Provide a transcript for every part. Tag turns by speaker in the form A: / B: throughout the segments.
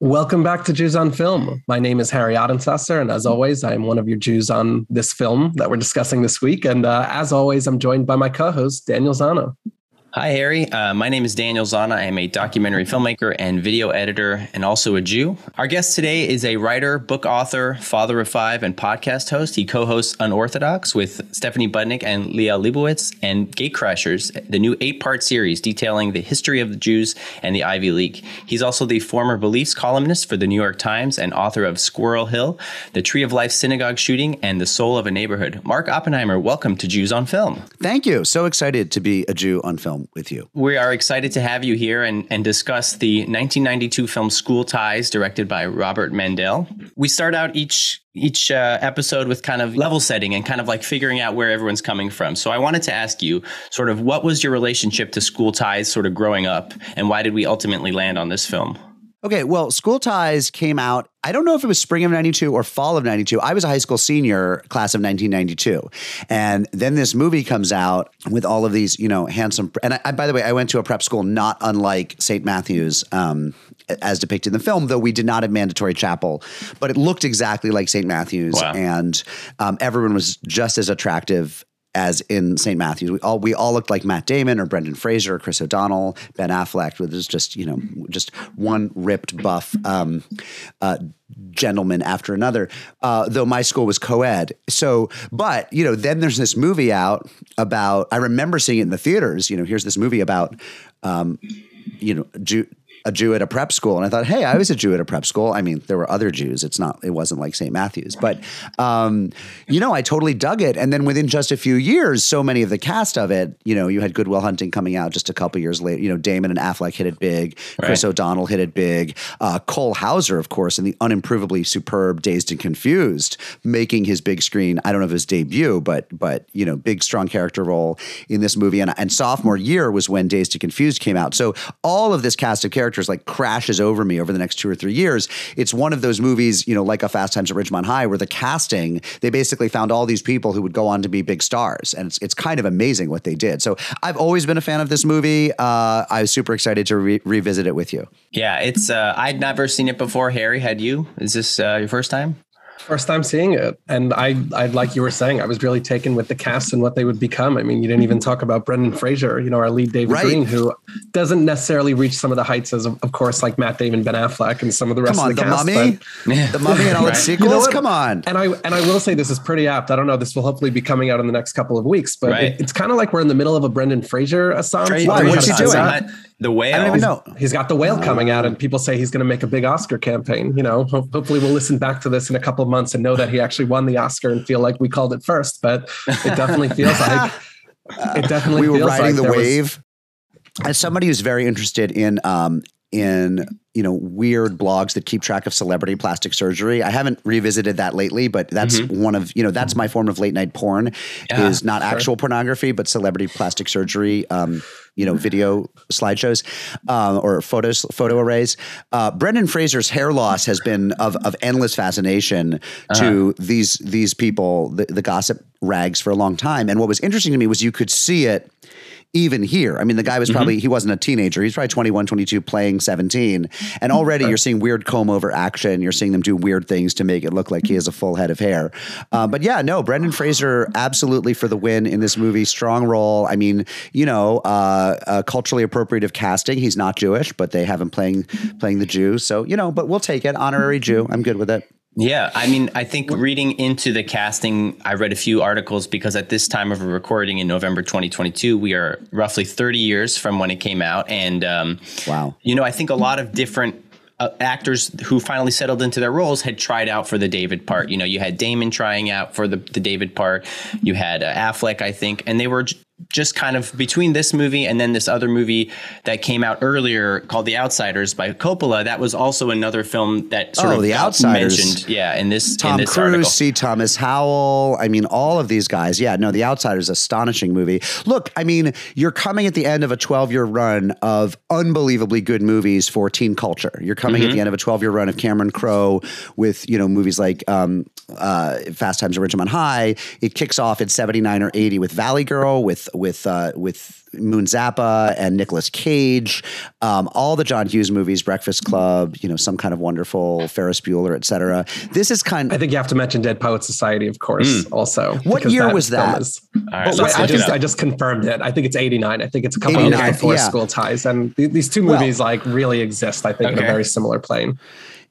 A: Welcome back to Jews on Film. My name is Harry Adensasser, and as always, I am one of your Jews on this film that we're discussing this week. And uh, as always, I'm joined by my co-host Daniel Zana.
B: Hi, Harry. Uh, my name is Daniel Zana. I am a documentary filmmaker and video editor, and also a Jew. Our guest today is a writer, book author, father of five, and podcast host. He co hosts Unorthodox with Stephanie Butnick and Liel Leibovitz and Gatecrashers, the new eight part series detailing the history of the Jews and the Ivy League. He's also the former beliefs columnist for the New York Times and author of Squirrel Hill, The Tree of Life synagogue shooting, and The Soul of a Neighborhood. Mark Oppenheimer, welcome to Jews on Film.
C: Thank you. So excited to be a Jew on film with you.
B: We are excited to have you here and, and discuss the 1992 film School Ties, directed by Robert Mandel. We start out each each uh, episode with kind of level setting and kind of like figuring out where everyone's coming from. So I wanted to ask you, sort of, what was your relationship to School Ties, sort of growing up, and why did we ultimately land on this film?
C: Okay, well, School Ties came out. I don't know if it was spring of 92 or fall of 92. I was a high school senior, class of 1992. And then this movie comes out with all of these, you know, handsome. And I, I, by the way, I went to a prep school not unlike St. Matthew's um, as depicted in the film, though we did not have mandatory chapel, but it looked exactly like St. Matthew's. Wow. And um, everyone was just as attractive as in St. Matthew's. We all we all looked like Matt Damon or Brendan Fraser or Chris O'Donnell, Ben Affleck. With just you know just one ripped buff um, uh, gentleman after another. Uh, though my school was co-ed, so but you know then there's this movie out about. I remember seeing it in the theaters. You know, here's this movie about. Um, you know, a Jew at a prep school, and I thought, hey, I was a Jew at a prep school. I mean, there were other Jews. It's not, it wasn't like St. Matthew's, but um, you know, I totally dug it. And then within just a few years, so many of the cast of it, you know, you had Goodwill Hunting coming out just a couple years later. You know, Damon and Affleck hit it big. Chris right. O'Donnell hit it big. Uh, Cole Hauser, of course, in the unimprovably superb Dazed and Confused, making his big screen. I don't know if his debut, but but you know, big strong character role in this movie. And, and sophomore year was when Dazed and Confused came out. So all of this cast of characters characters like crashes over me over the next two or three years. It's one of those movies, you know, like a Fast Times at Ridgemont High, where the casting they basically found all these people who would go on to be big stars, and it's it's kind of amazing what they did. So I've always been a fan of this movie. Uh, I was super excited to re- revisit it with you.
B: Yeah, it's uh, I'd never seen it before. Harry, had you? Is this uh, your first time?
A: First time seeing it, and I, I like you were saying, I was really taken with the cast and what they would become. I mean, you didn't even talk about Brendan Fraser, you know, our lead David right. Green, who doesn't necessarily reach some of the heights as, of course, like Matt Damon, Ben Affleck, and some of the rest
C: on,
A: of the,
C: the
A: cast.
C: Mummy, but, the Mummy, and all right. its sequels. You know Come on,
A: and I and I will say this is pretty apt. I don't know. This will hopefully be coming out in the next couple of weeks, but right. it, it's kind of like we're in the middle of a Brendan Fraser assassination.
C: Why? What's he doing?
B: The whale.
C: I don't even know.
A: He's got the whale coming out, and people say he's going to make a big Oscar campaign. You know, hopefully we'll listen back to this in a couple of months and know that he actually won the Oscar and feel like we called it first. But it definitely feels like it definitely.
C: We were riding
A: like
C: the wave. Was, As somebody who's very interested in um, in you know weird blogs that keep track of celebrity plastic surgery. I haven't revisited that lately, but that's mm-hmm. one of you know that's my form of late night porn yeah, is not sure. actual pornography, but celebrity plastic surgery. Um, you know, video slideshows um, or photos, photo arrays. Uh, Brendan Fraser's hair loss has been of, of endless fascination uh-huh. to these these people, the, the gossip rags, for a long time. And what was interesting to me was you could see it even here. I mean, the guy was probably, mm-hmm. he wasn't a teenager. He's probably 21, 22, playing 17. And already you're seeing weird comb over action. You're seeing them do weird things to make it look like he has a full head of hair. Uh, but yeah, no, Brendan Fraser absolutely for the win in this movie. Strong role. I mean, you know, uh, uh, culturally appropriative casting. He's not Jewish, but they have him playing, playing the Jew. So, you know, but we'll take it. Honorary Jew. I'm good with it.
B: Yeah, I mean, I think reading into the casting, I read a few articles because at this time of a recording in November 2022, we are roughly 30 years from when it came out, and um,
C: wow,
B: you know, I think a lot of different uh, actors who finally settled into their roles had tried out for the David part. You know, you had Damon trying out for the, the David part. You had uh, Affleck, I think, and they were just kind of between this movie and then this other movie that came out earlier called The Outsiders by Coppola, that was also another film that sort
C: Oh,
B: of
C: The Outsiders.
B: mentioned. Yeah, in this
C: Tom
B: in this
C: Cruise,
B: article.
C: C. Thomas Howell. I mean, all of these guys. Yeah, no, The Outsider's astonishing movie. Look, I mean, you're coming at the end of a 12 year run of unbelievably good movies for teen culture. You're coming
B: Mm-hmm.
C: at the end of a 12 year run of Cameron Crowe with, you know, movies like um, uh, Fast Times at Ridgemont High. It kicks off at 79 or 80 with Valley Girl, with, with, uh, with Moon Zappa and Nicolas Cage, um, all the John Hughes movies, Breakfast Club, you know, some kind of wonderful Ferris Bueller, etc. This is kind
A: I think you have to mention Dead Poet Society, of course, also.
C: Hmm. What
A: because
C: year was
A: film
C: that?
A: is-
B: All right,
A: But
B: let's
A: I just. I just confirmed it. I think it's 89. I think it's a couple
C: 89,
A: years before
C: yeah.
A: School Ties. And th- these two
C: Well-
A: movies like really exist, I think, in a very similar plane.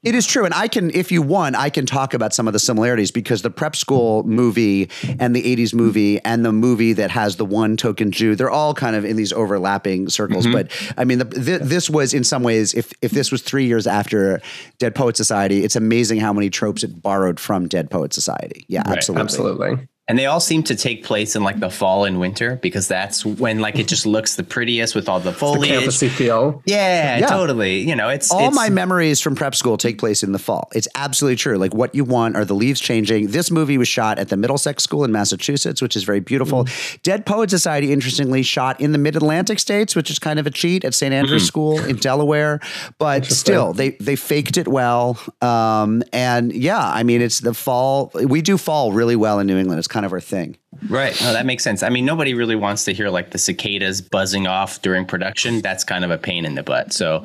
C: It is true. And I can, if you want, I can talk about some of the similarities because the prep school movie and the 80s movie and the movie that has the one token Jew, they're all kind of in these overlapping circles. Mm-hmm. But I mean, the, th- this was in some ways, if, if this was three years after Dead Poet Society, it's amazing how many tropes it borrowed from Dead Poet Society. Yeah,
B: Right,
C: absolutely.
A: Absolutely.
B: And they all seem to take place in like the fall and winter because that's when like it mm-hmm. just looks the prettiest with all the
A: The
B: foliage.
A: campusy feel.
B: yeah,
C: Yeah.
B: totally. You know, it's
C: All
B: it's,
C: my memories from prep school take place in the fall. It's absolutely true. Like what you want are the leaves changing. This movie was shot at the Middlesex School in Massachusetts, which is very beautiful. Mm. Dead Poet Society, interestingly, shot in the Mid Atlantic states, which is kind of a cheat at St. Andrews mm-hmm. School in Delaware. But still, they they faked it well. Um, and yeah, I mean, it's the fall. We do fall really well in New England. It's kind of our thing.
B: Right. No, that makes sense. I mean, nobody really wants to hear like the cicadas buzzing off during production. That's kind of a pain in the butt. So,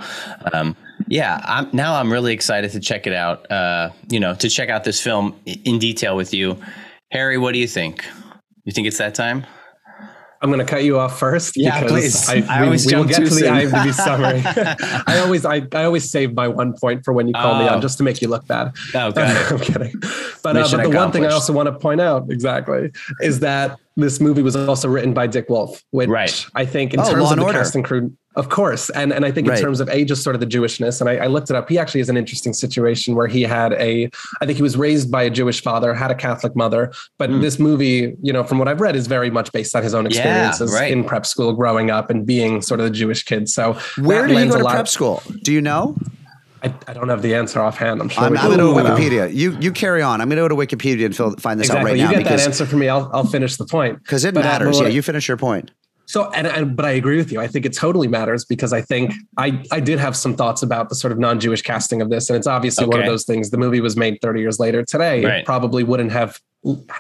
B: um, yeah, I'm, now I'm really excited to check it out. Uh, you know, to check out this film in detail with you, Harry. What do you think? You think it's that time?
A: I'm going to cut you off first.
B: Yeah,
A: because
B: please.
A: I,
B: I
A: we,
B: always
A: we will
B: jump
A: get to the. IMDb summary. I always, I, I always save my one point for when you call me
B: Oh.
A: on, just to make you look bad.
B: Oh, got.
A: I'm kidding. But, uh, but the one thing I also want to point out exactly is that this movie was also written by Dick Wolf, which
B: Right.
A: I think in
C: Oh,
A: terms of the
C: Order.
A: cast and crew, of course, and and I think
C: Right.
A: in terms of a just sort of the Jewishness, and I, I looked it up. He actually is an interesting situation where he had a, I think he was raised by a Jewish father, had a Catholic mother, but this movie, you know, from what I've read, is very much based on his own
B: Hmm. Yeah,
A: experiences
B: right.
A: in prep school, growing up, and being sort of the Jewish kid. So
C: Where did he go to prep school? Do you know?
A: I, I don't have the answer offhand. I'm sure.
C: I'm, I'm going to. Wikipedia. You you carry on. I'm going to go to Wikipedia and fill, find this out
A: Exactly.
C: right
A: you
C: now
A: get
C: because
A: that answer for me. I'll, I'll finish the point
C: because it
A: But,
C: matters. yeah, you finish your point.
A: So, and, and but I agree with you. I think it totally matters because I think I I did have some thoughts about the sort of non-Jewish casting of this, and it's obviously one of those things. The movie was made 30 years later. Today,
B: Right.
A: it probably wouldn't have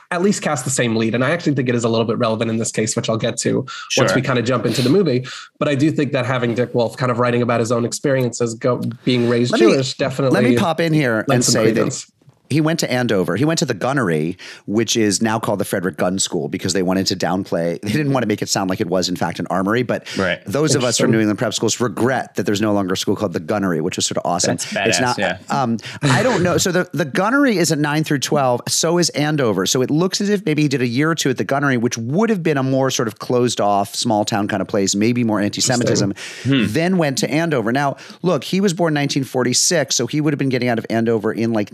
A: at least cast the same lead, and I actually think it is a little bit relevant in this case, which I'll get to
B: Sure.
A: once we kind of jump into the movie. But I do think that having Dick Wolf kind of writing about his own experiences, go being raised
C: Let me-
A: Jewish, definitely.
C: Let me pop in here and say that
A: credence.
C: He went to Andover. He went to the gunnery, which is now called the Frederick Gunn School because they wanted to downplay. They didn't want to make it sound like it was, in fact, an armory. But
B: Right.
C: those of us from New England prep schools regret that there's no longer a school called the gunnery, which was sort of awesome.
B: That's badass,
C: it's not.
B: yeah.
C: Um, I don't know. So the, the gunnery is at nine through 12. So is Andover. So it looks as if maybe he did a year or two at the gunnery, which would have been a more sort of closed off, small town kind of place, maybe more anti Semitism,
B: Hmm.
C: then went to Andover. Now, look, he was born 1946. So he would have been getting out of Andover in like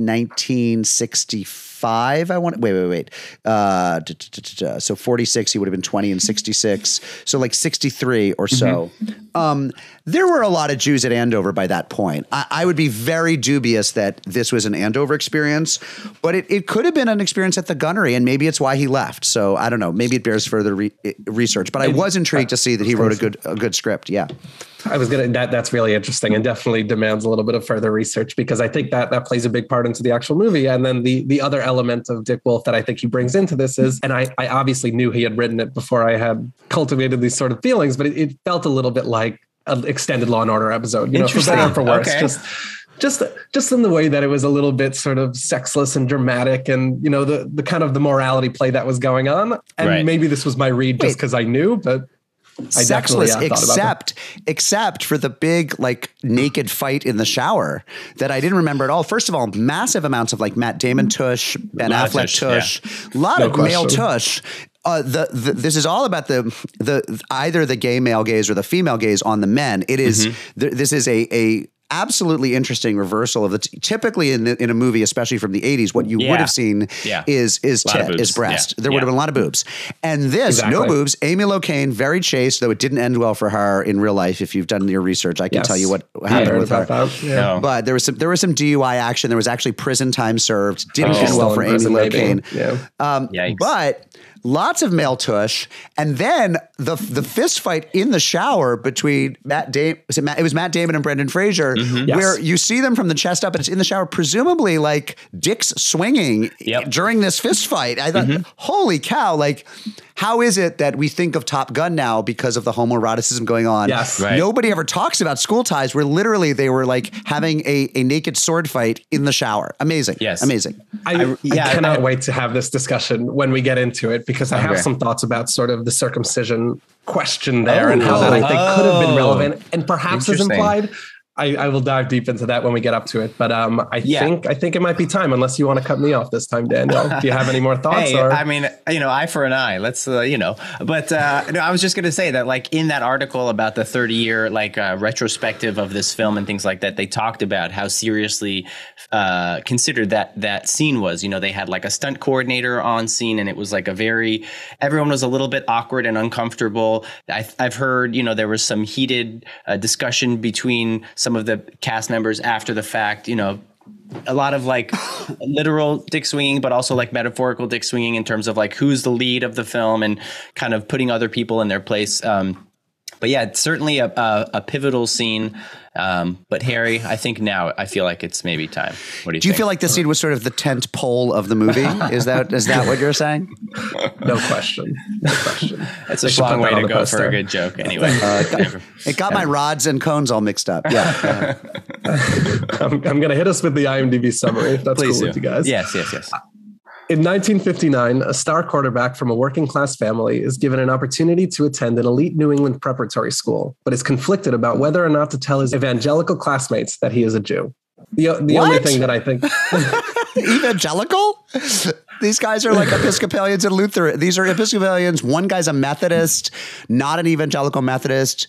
C: 1964 1965. I want wait, wait, wait. Uh, so 46, he would have been 20 and 66. So like 63 or so. Um, there were a lot of Jews at Andover by that point. I, I would be very dubious that this was an Andover experience, but it, it could have been an experience at the gunnery, and maybe it's why he left. So I don't know. Maybe it bears further re- research. But I was intrigued to see that he wrote a good a good script. Yeah.
A: I was gonna that that's really interesting and definitely demands a little bit of further research because I think that that plays a big part into the actual movie. And then the the other element of Dick Wolf that I think he brings into this is, and I I obviously knew he had written it before I had cultivated these sort of feelings, but it, it felt a little bit like an extended Law and Order episode, you know, for better or for worse.
B: Okay.
A: Just just just in the way that it was a little bit sort of sexless and dramatic and you know the the kind of the morality play that was going on. And
B: Right.
A: maybe this was my read just because I knew, but I definitely
C: sexless
A: thought about that.
C: except except for the big like naked fight in the shower that I didn't remember at all. First of all, massive amounts of like Matt Damon tush, Ben
B: Lot
C: Affleck
B: tush,
C: tush, a lot
A: No
C: of male tush. Uh, the, the this is all about the the either the gay male gaze or the female gaze on the men. It is-
B: Mm-hmm.
C: th- this is a a absolutely interesting reversal of the t- typically in in a movie, especially from the '80s, what you
B: Yeah.
C: would have seen
B: Yeah.
C: is is
B: Lot
C: tit, is breast.
B: Yeah.
C: There would have been a lot of boobs, and this no boobs. Amy Locane, very chaste, though it didn't end well for her in real life. If you've done your research, I can
A: Yes.
C: tell you what happened
A: heard
C: with her.
A: Yeah.
B: No.
C: But there was some there was some DUI action. There was actually prison time served. Didn't
B: Oh.
C: end well for Amy. Locane.
A: Yeah.
C: Um, but lots of male tush, and then the the fist fight in the shower between Matt Damon. It, Matt, it was Matt Damon and Brendan Fraser,
B: Mm-hmm.
C: where you see them from the chest up, and it's in the shower, presumably like dicks swinging
B: Yep. Mm-hmm.
C: during this fist fight. I thought, holy cow! Like, how is it that we think of Top Gun now because of the homoeroticism going on?
A: Yes.
B: Right.
C: Nobody ever talks about school ties, where literally they were like having a, a naked sword fight in the shower. Amazing.
B: Yes.
C: Amazing.
A: I,
B: I- yeah,
A: I cannot
B: I-
A: wait to have this discussion when we get into it because I have
B: Okay.
A: some thoughts about sort of the circumcision question there and how
B: Oh.
A: that I think could have been
B: Oh.
A: relevant and perhaps is implied. I, I will dive deep into that when we get up to it. But um, I
B: Yeah.
A: think I think it might be time, unless you want to cut me off this time, Daniel. Do you have any more thoughts?
B: Hey,
A: or?
B: I mean, you know, eye for an eye. Let's, uh, you know, but uh, no, I was just going to say that, like, in that article about the 30 year, like, uh, retrospective of this film and things like that, they talked about how seriously uh, considered that that scene was. You know, they had like a stunt coordinator on scene, and it was like a very, everyone was a little bit awkward and uncomfortable. I, I've heard, you know, there was some heated uh, discussion between some of the cast members after the fact, you know, a lot of like literal dick swinging, but also like metaphorical dick swinging in terms of like who's the lead of the film and kind of putting other people in their place. Um, but yeah, it's certainly a, a, a pivotal scene. Um, but Harry, I think now I feel like it's maybe time. What do you think?
C: Do you
B: think?
C: feel like the scene was sort of the tent pole of the movie? Is that is that what you're saying?
A: no question. No question.
B: it's a long way to
A: the
B: go for a good joke. Anyway,
C: It got my rods and cones all mixed up. Yeah.
A: I'm, I'm going to hit us with the IMDb summary if that's
B: please
A: cool
B: do.
A: with you guys.
B: Yes, yes, yes.
A: In 1959, a star quarterback from a working class family is given an opportunity to attend an elite New England preparatory school, but is conflicted about whether or not to tell his evangelical classmates that he is a Jew. The, the only thing that I think,
C: Evangelical? These guys are like Episcopalians and Lutheran. These are Episcopalians. One guy's a Methodist, not an evangelical Methodist.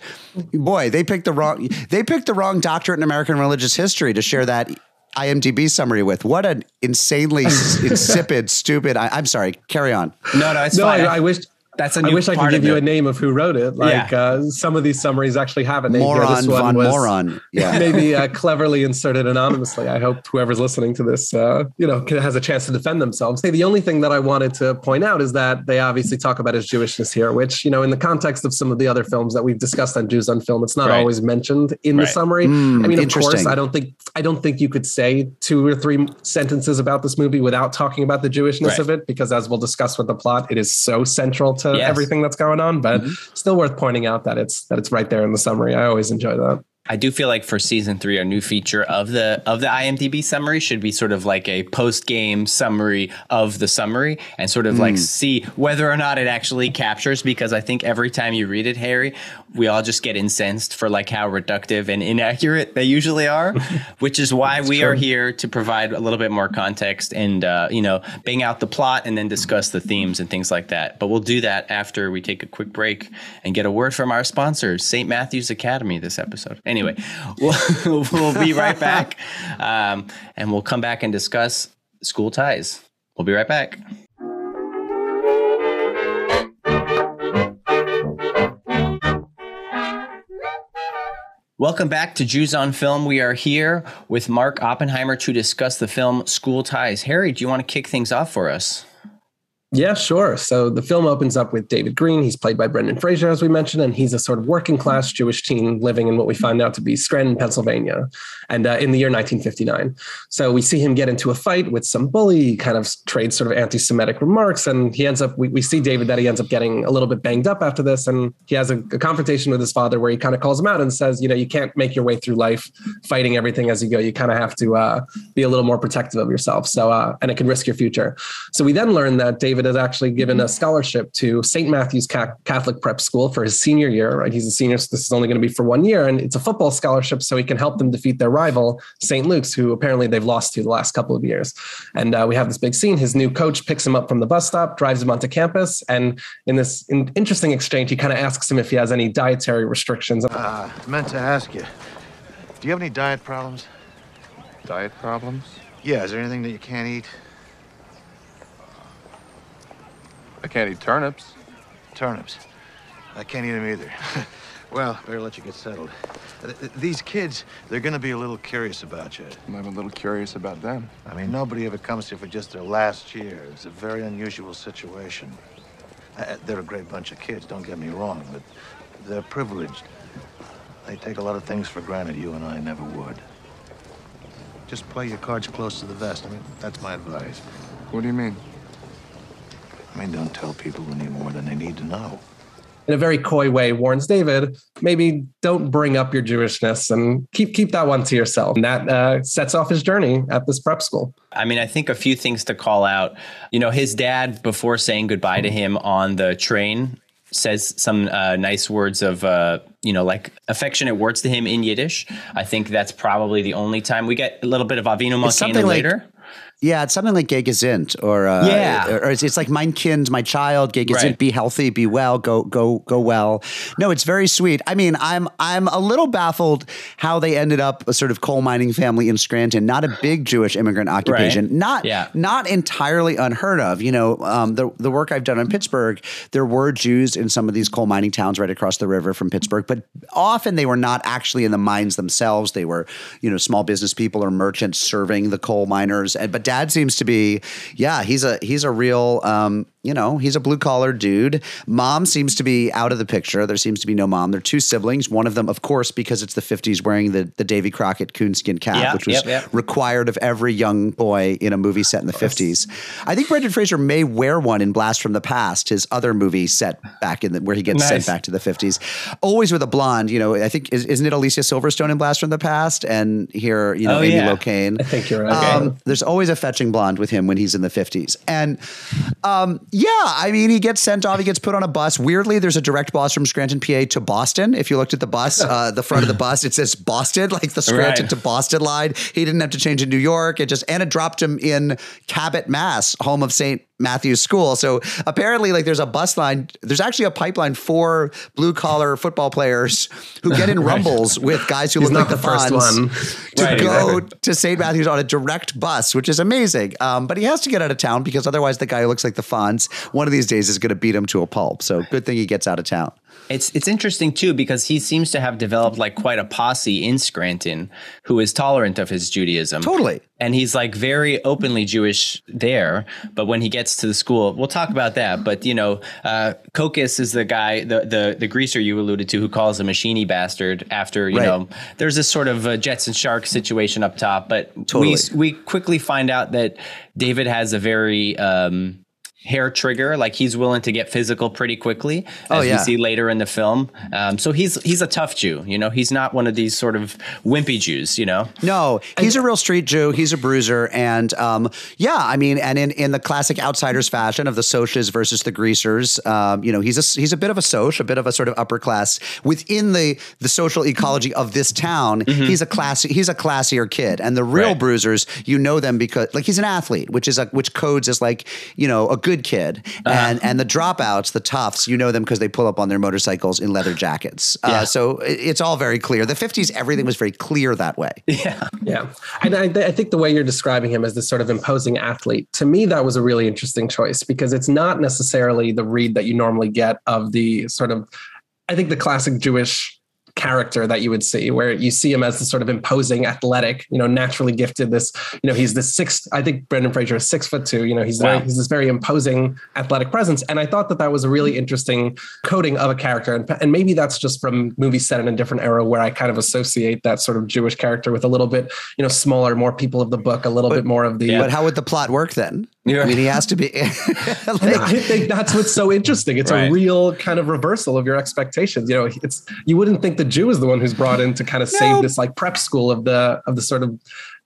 C: Boy, they picked the wrong. They picked the wrong doctorate in American religious history to share that IMDb summary with. What an insanely insipid, stupid. I, I'm sorry. Carry on.
B: No, no, it's
A: no,
B: fine.
A: I, I wish.
B: That's a
A: I
B: new
A: wish I could give you
B: it.
A: a name of who wrote it. Like
B: Yeah.
A: uh, some of these summaries actually have a name. here.
C: Moron
A: This one
C: von
A: was
C: moron. Yeah.
A: maybe uh, cleverly inserted anonymously. I hope whoever's listening to this, uh, you know, has a chance to defend themselves. Hey, the only thing that I wanted to point out is that they obviously talk about his Jewishness here, which you know, in the context of some of the other films that we've discussed on Jews on Film, it's not
B: Right.
A: always mentioned in the summary.
C: Mm,
A: I mean, of course. I don't think I don't think you could say two or three sentences about this movie without talking about the Jewishness
B: Right.
A: of it, because as we'll discuss with the plot, it is so central to
B: Yes. Mm-hmm.
A: everything that's going on. But still worth pointing out that it's that it's right there in the summary. I always enjoy that.
B: I do feel like for season three, our new feature of the of the IMDb summary should be sort of like a post game summary of the summary and sort of like see whether or not it actually captures. Because I think every time you read it, Harry, we all just get incensed for like how reductive and inaccurate they usually are. which is why we are here to provide a little bit more context and uh, you know bang out the plot and then discuss the themes and things like that. But we'll do that after we take a quick break and get a word from our sponsors, St. Matthew's Academy. This episode. Anyway, we'll, we'll be right back, um, and we'll come back and discuss school ties. We'll be right back. Welcome back to Jews on Film. We are here with Mark Oppenheimer to discuss the film School Ties. Harry, do you want to kick things off for us?
A: Yeah, sure. So the film opens up with David Green. He's played by Brendan Fraser, as we mentioned, and he's a sort of working class Jewish teen living in what we find out to be Scranton, Pennsylvania, and uh, in the year 1959. So we see him get into a fight with some bully, kind of trade sort of anti-Semitic remarks, and he ends up. We, we see David that he ends up getting a little bit banged up after this, and he has a, a confrontation with his father where he kind of calls him out and says, you know, you can't make your way through life fighting everything as you go. You kind of have to uh, be a little more protective of yourself. So, uh, and it can risk your future. So we then learn that David has actually given a scholarship to St. Matthew's Catholic Prep School for his senior year. Right, he's a senior, so this is only going to be for one year, and it's a football scholarship, so he can help them defeat their rival, St. Luke's, who apparently they've lost to the last couple of years. And uh, we have this big scene. His new coach picks him up from the bus stop, drives him onto campus, and in this in- interesting exchange, he kind of asks him if he has any dietary restrictions.
D: Uh, I meant to ask you. Do you have any diet problems?
E: Diet problems?
D: Yeah, is there anything that you can't eat?
E: I can't eat turnips.
D: Turnips. I can't eat them either. well, better let you get settled. Th- th- These kids, they're gonna be a little curious about you.
E: I'm a little curious about them.
D: I mean, nobody ever comes here for just their last year. It's a very unusual situation. Uh, they're a great bunch of kids, don't get me wrong, but they're privileged. They take a lot of things for granted you and I never would. Just play your cards close to the vest. I mean, that's my advice.
E: What do you mean?
D: I mean, don't tell people any more than they need to know.
A: in a very coy way warns David, maybe don't bring up your Jewishness and keep keep that one to yourself. And that uh, sets off his journey at this prep school.
B: I mean, I think a few things to call out. You know, his dad, before saying goodbye to him on the train, says some uh, nice words of, uh, you know, like affectionate words to him in Yiddish. I think that's probably the only time we get a little bit of Avinu
C: It's something
B: Malkeinu
C: like-
B: later.
C: Yeah, it's something like Gay or uh,
B: Yeah.
C: or, or it's, it's like mein Kind, my child. Gay
B: Right.
C: be healthy, be well, go go go well. No, it's very sweet. I mean, I'm I'm a little baffled how they ended up a sort of coal mining family in Scranton, not a big Jewish immigrant occupation, not
B: Yeah.
C: not entirely unheard of. You know, um, the the work I've done in Pittsburgh, there were Jews in some of these coal mining towns right across the river from Pittsburgh, but often they were not actually in the mines themselves. They were, you know, small business people or merchants serving the coal miners. And but Dad seems to be, yeah, he's a he's a real, um, you know, he's a blue collar dude. Mom seems to be out of the picture. There seems to be no mom. They're two siblings. One of them, of course, because it's the '50s, wearing the the Davy Crockett coonskin cap,
B: Yeah,
C: which was
B: yep, yep.
C: required of every young boy in a movie set in the 50s. I think Brendan Fraser may wear one in Blast from the Past, his other movie set back in the, where he gets sent back to the 50s. Always with a blonde, you know, I think, is, isn't it Alicia Silverstone in Blast from the Past? And here, you know,
B: Oh,
C: Amy
B: yeah.
C: Locane.
A: I think you're right.
C: Um, there's always a fetching blonde with him when he's in the 50s. And um, yeah, I mean, he gets sent off, he gets put on a bus. Weirdly, there's a direct bus from Scranton, PA to Boston. If you looked at the bus, uh, the front of the bus, it says Boston, like the Scranton
B: Right.
C: to Boston line. He didn't have to change in New York. It just, and it dropped him in Cabot, Mass, home of St. Matthew's School. So apparently, like, there's a bus line. There's actually a pipeline for blue collar football players who get in rumbles with guys who
A: He's
C: look like the
A: the first one.
C: to
B: Right,
C: go
B: exactly.
C: to St. Matthew's on a direct bus, which is amazing. Um, but he has to get out of town because otherwise, the guy who looks like the Fonz one of these days is going to beat him to a pulp. So good thing he gets out of town.
B: It's it's interesting too because he seems to have developed like quite a posse in Scranton who is tolerant of his Judaism.
C: Totally.
B: And he's like very openly Jewish there, but when he gets to the school, we'll talk about that. But you know, uh, Kokis is the guy, the the the greaser you alluded to, who calls him a sheeny bastard after you
C: Right.
B: know. There's this sort of Jets and Sharks situation up top, but
C: Totally.
B: we we quickly find out that David has a very um, hair trigger. Like he's willing to get physical pretty quickly, as
C: Oh, yeah.
B: we see later in the film. Um, so he's he's a tough Jew. You know, he's not one of these sort of wimpy Jews. You know,
C: No, he's a real street Jew. He's a bruiser, and um, yeah, I mean, and in, in the classic outsiders fashion of the Socs versus the Greasers, um, you know, he's a he's a bit of a Soc, a bit of a sort of upper class within the the social ecology of this town. He's a classy, he's a classier kid, and the real
B: Right.
C: bruisers, you know them because like he's an athlete, which is a, which codes as like you know a good kid, and and the dropouts, the toughs, you know them because they pull up on their motorcycles in leather jackets. Uh, so it's all very clear. The fifties, everything was very clear that way.
A: Yeah, yeah. And I, I think the way you're describing him as this sort of imposing athlete, to me, that was a really interesting choice because it's not necessarily the read that you normally get of the sort of, I think the classic Jewish character that you would see where you see him as the sort of imposing athletic you know naturally gifted this you know he's the six i think brendan fraser is six foot two you know he's
B: Wow.
A: very, he's this very imposing athletic presence and i thought that that was a really mm-hmm. interesting coding of a character and, and maybe that's just from movies set in a different era where i kind of associate that sort of jewish character with a little bit you know smaller more people of the book a little bit more of the
C: But how would the plot work then?
B: Yeah.
C: I mean, he has to be. Like,
A: I think that's what's so interesting. It's
B: Right.
A: a real kind of reversal of your expectations. You know, it's you wouldn't think the Jew is the one who's brought in to kind of save this like prep school of the of the sort of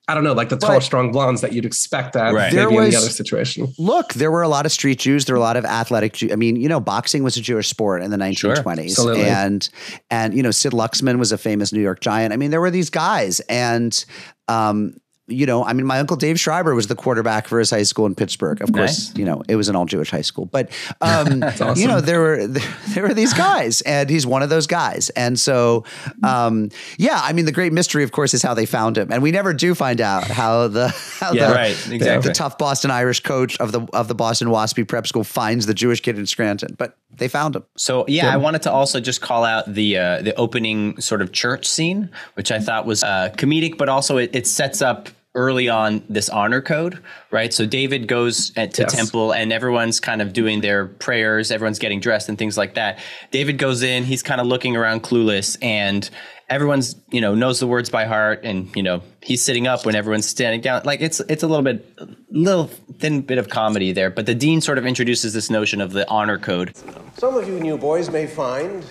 A: I don't know, like the tall,
C: Right.
A: strong blondes that you'd expect that
B: Right.
A: maybe
C: There
A: in the other situation.
C: look, there were a lot of street Jews. There were a lot of athletic. Jew- I mean, you know, boxing was a Jewish sport in the 1920s,
A: Absolutely.
C: and and you know, Sid Luckman was a famous New York giant. I mean, there were these guys, and um, you know, I mean, my uncle Dave Schreiber was the quarterback for his high school in Pittsburgh. Of course,
B: Nice.
C: you know, it was an all Jewish high school, but um, you know, there were there were these guys, and he's one of those guys. And so, um, yeah, I mean, the great mystery, of course, is how they found him, and we never do find out how the how
A: Yeah,
C: the,
B: right,
C: the-
B: exactly.
C: the tough Boston Irish coach of the of the Boston Waspy Prep School finds the Jewish kid in Scranton, but they found him.
B: So yeah, I wanted to also just call out the uh, the opening sort of church scene, which I thought was uh, comedic, but also it, it sets up early on this honor code, right? So David goes at, to
A: Yes.
B: temple, and everyone's kind of doing their prayers, everyone's getting dressed and things like that. David goes in, he's kind of looking around, clueless, and everyone's you know knows the words by heart, and you know he's sitting up when everyone's standing down. Like it's it's a little bit, little thin bit of comedy there, but the dean sort of introduces this notion of the honor code.
F: Some of you new boys may find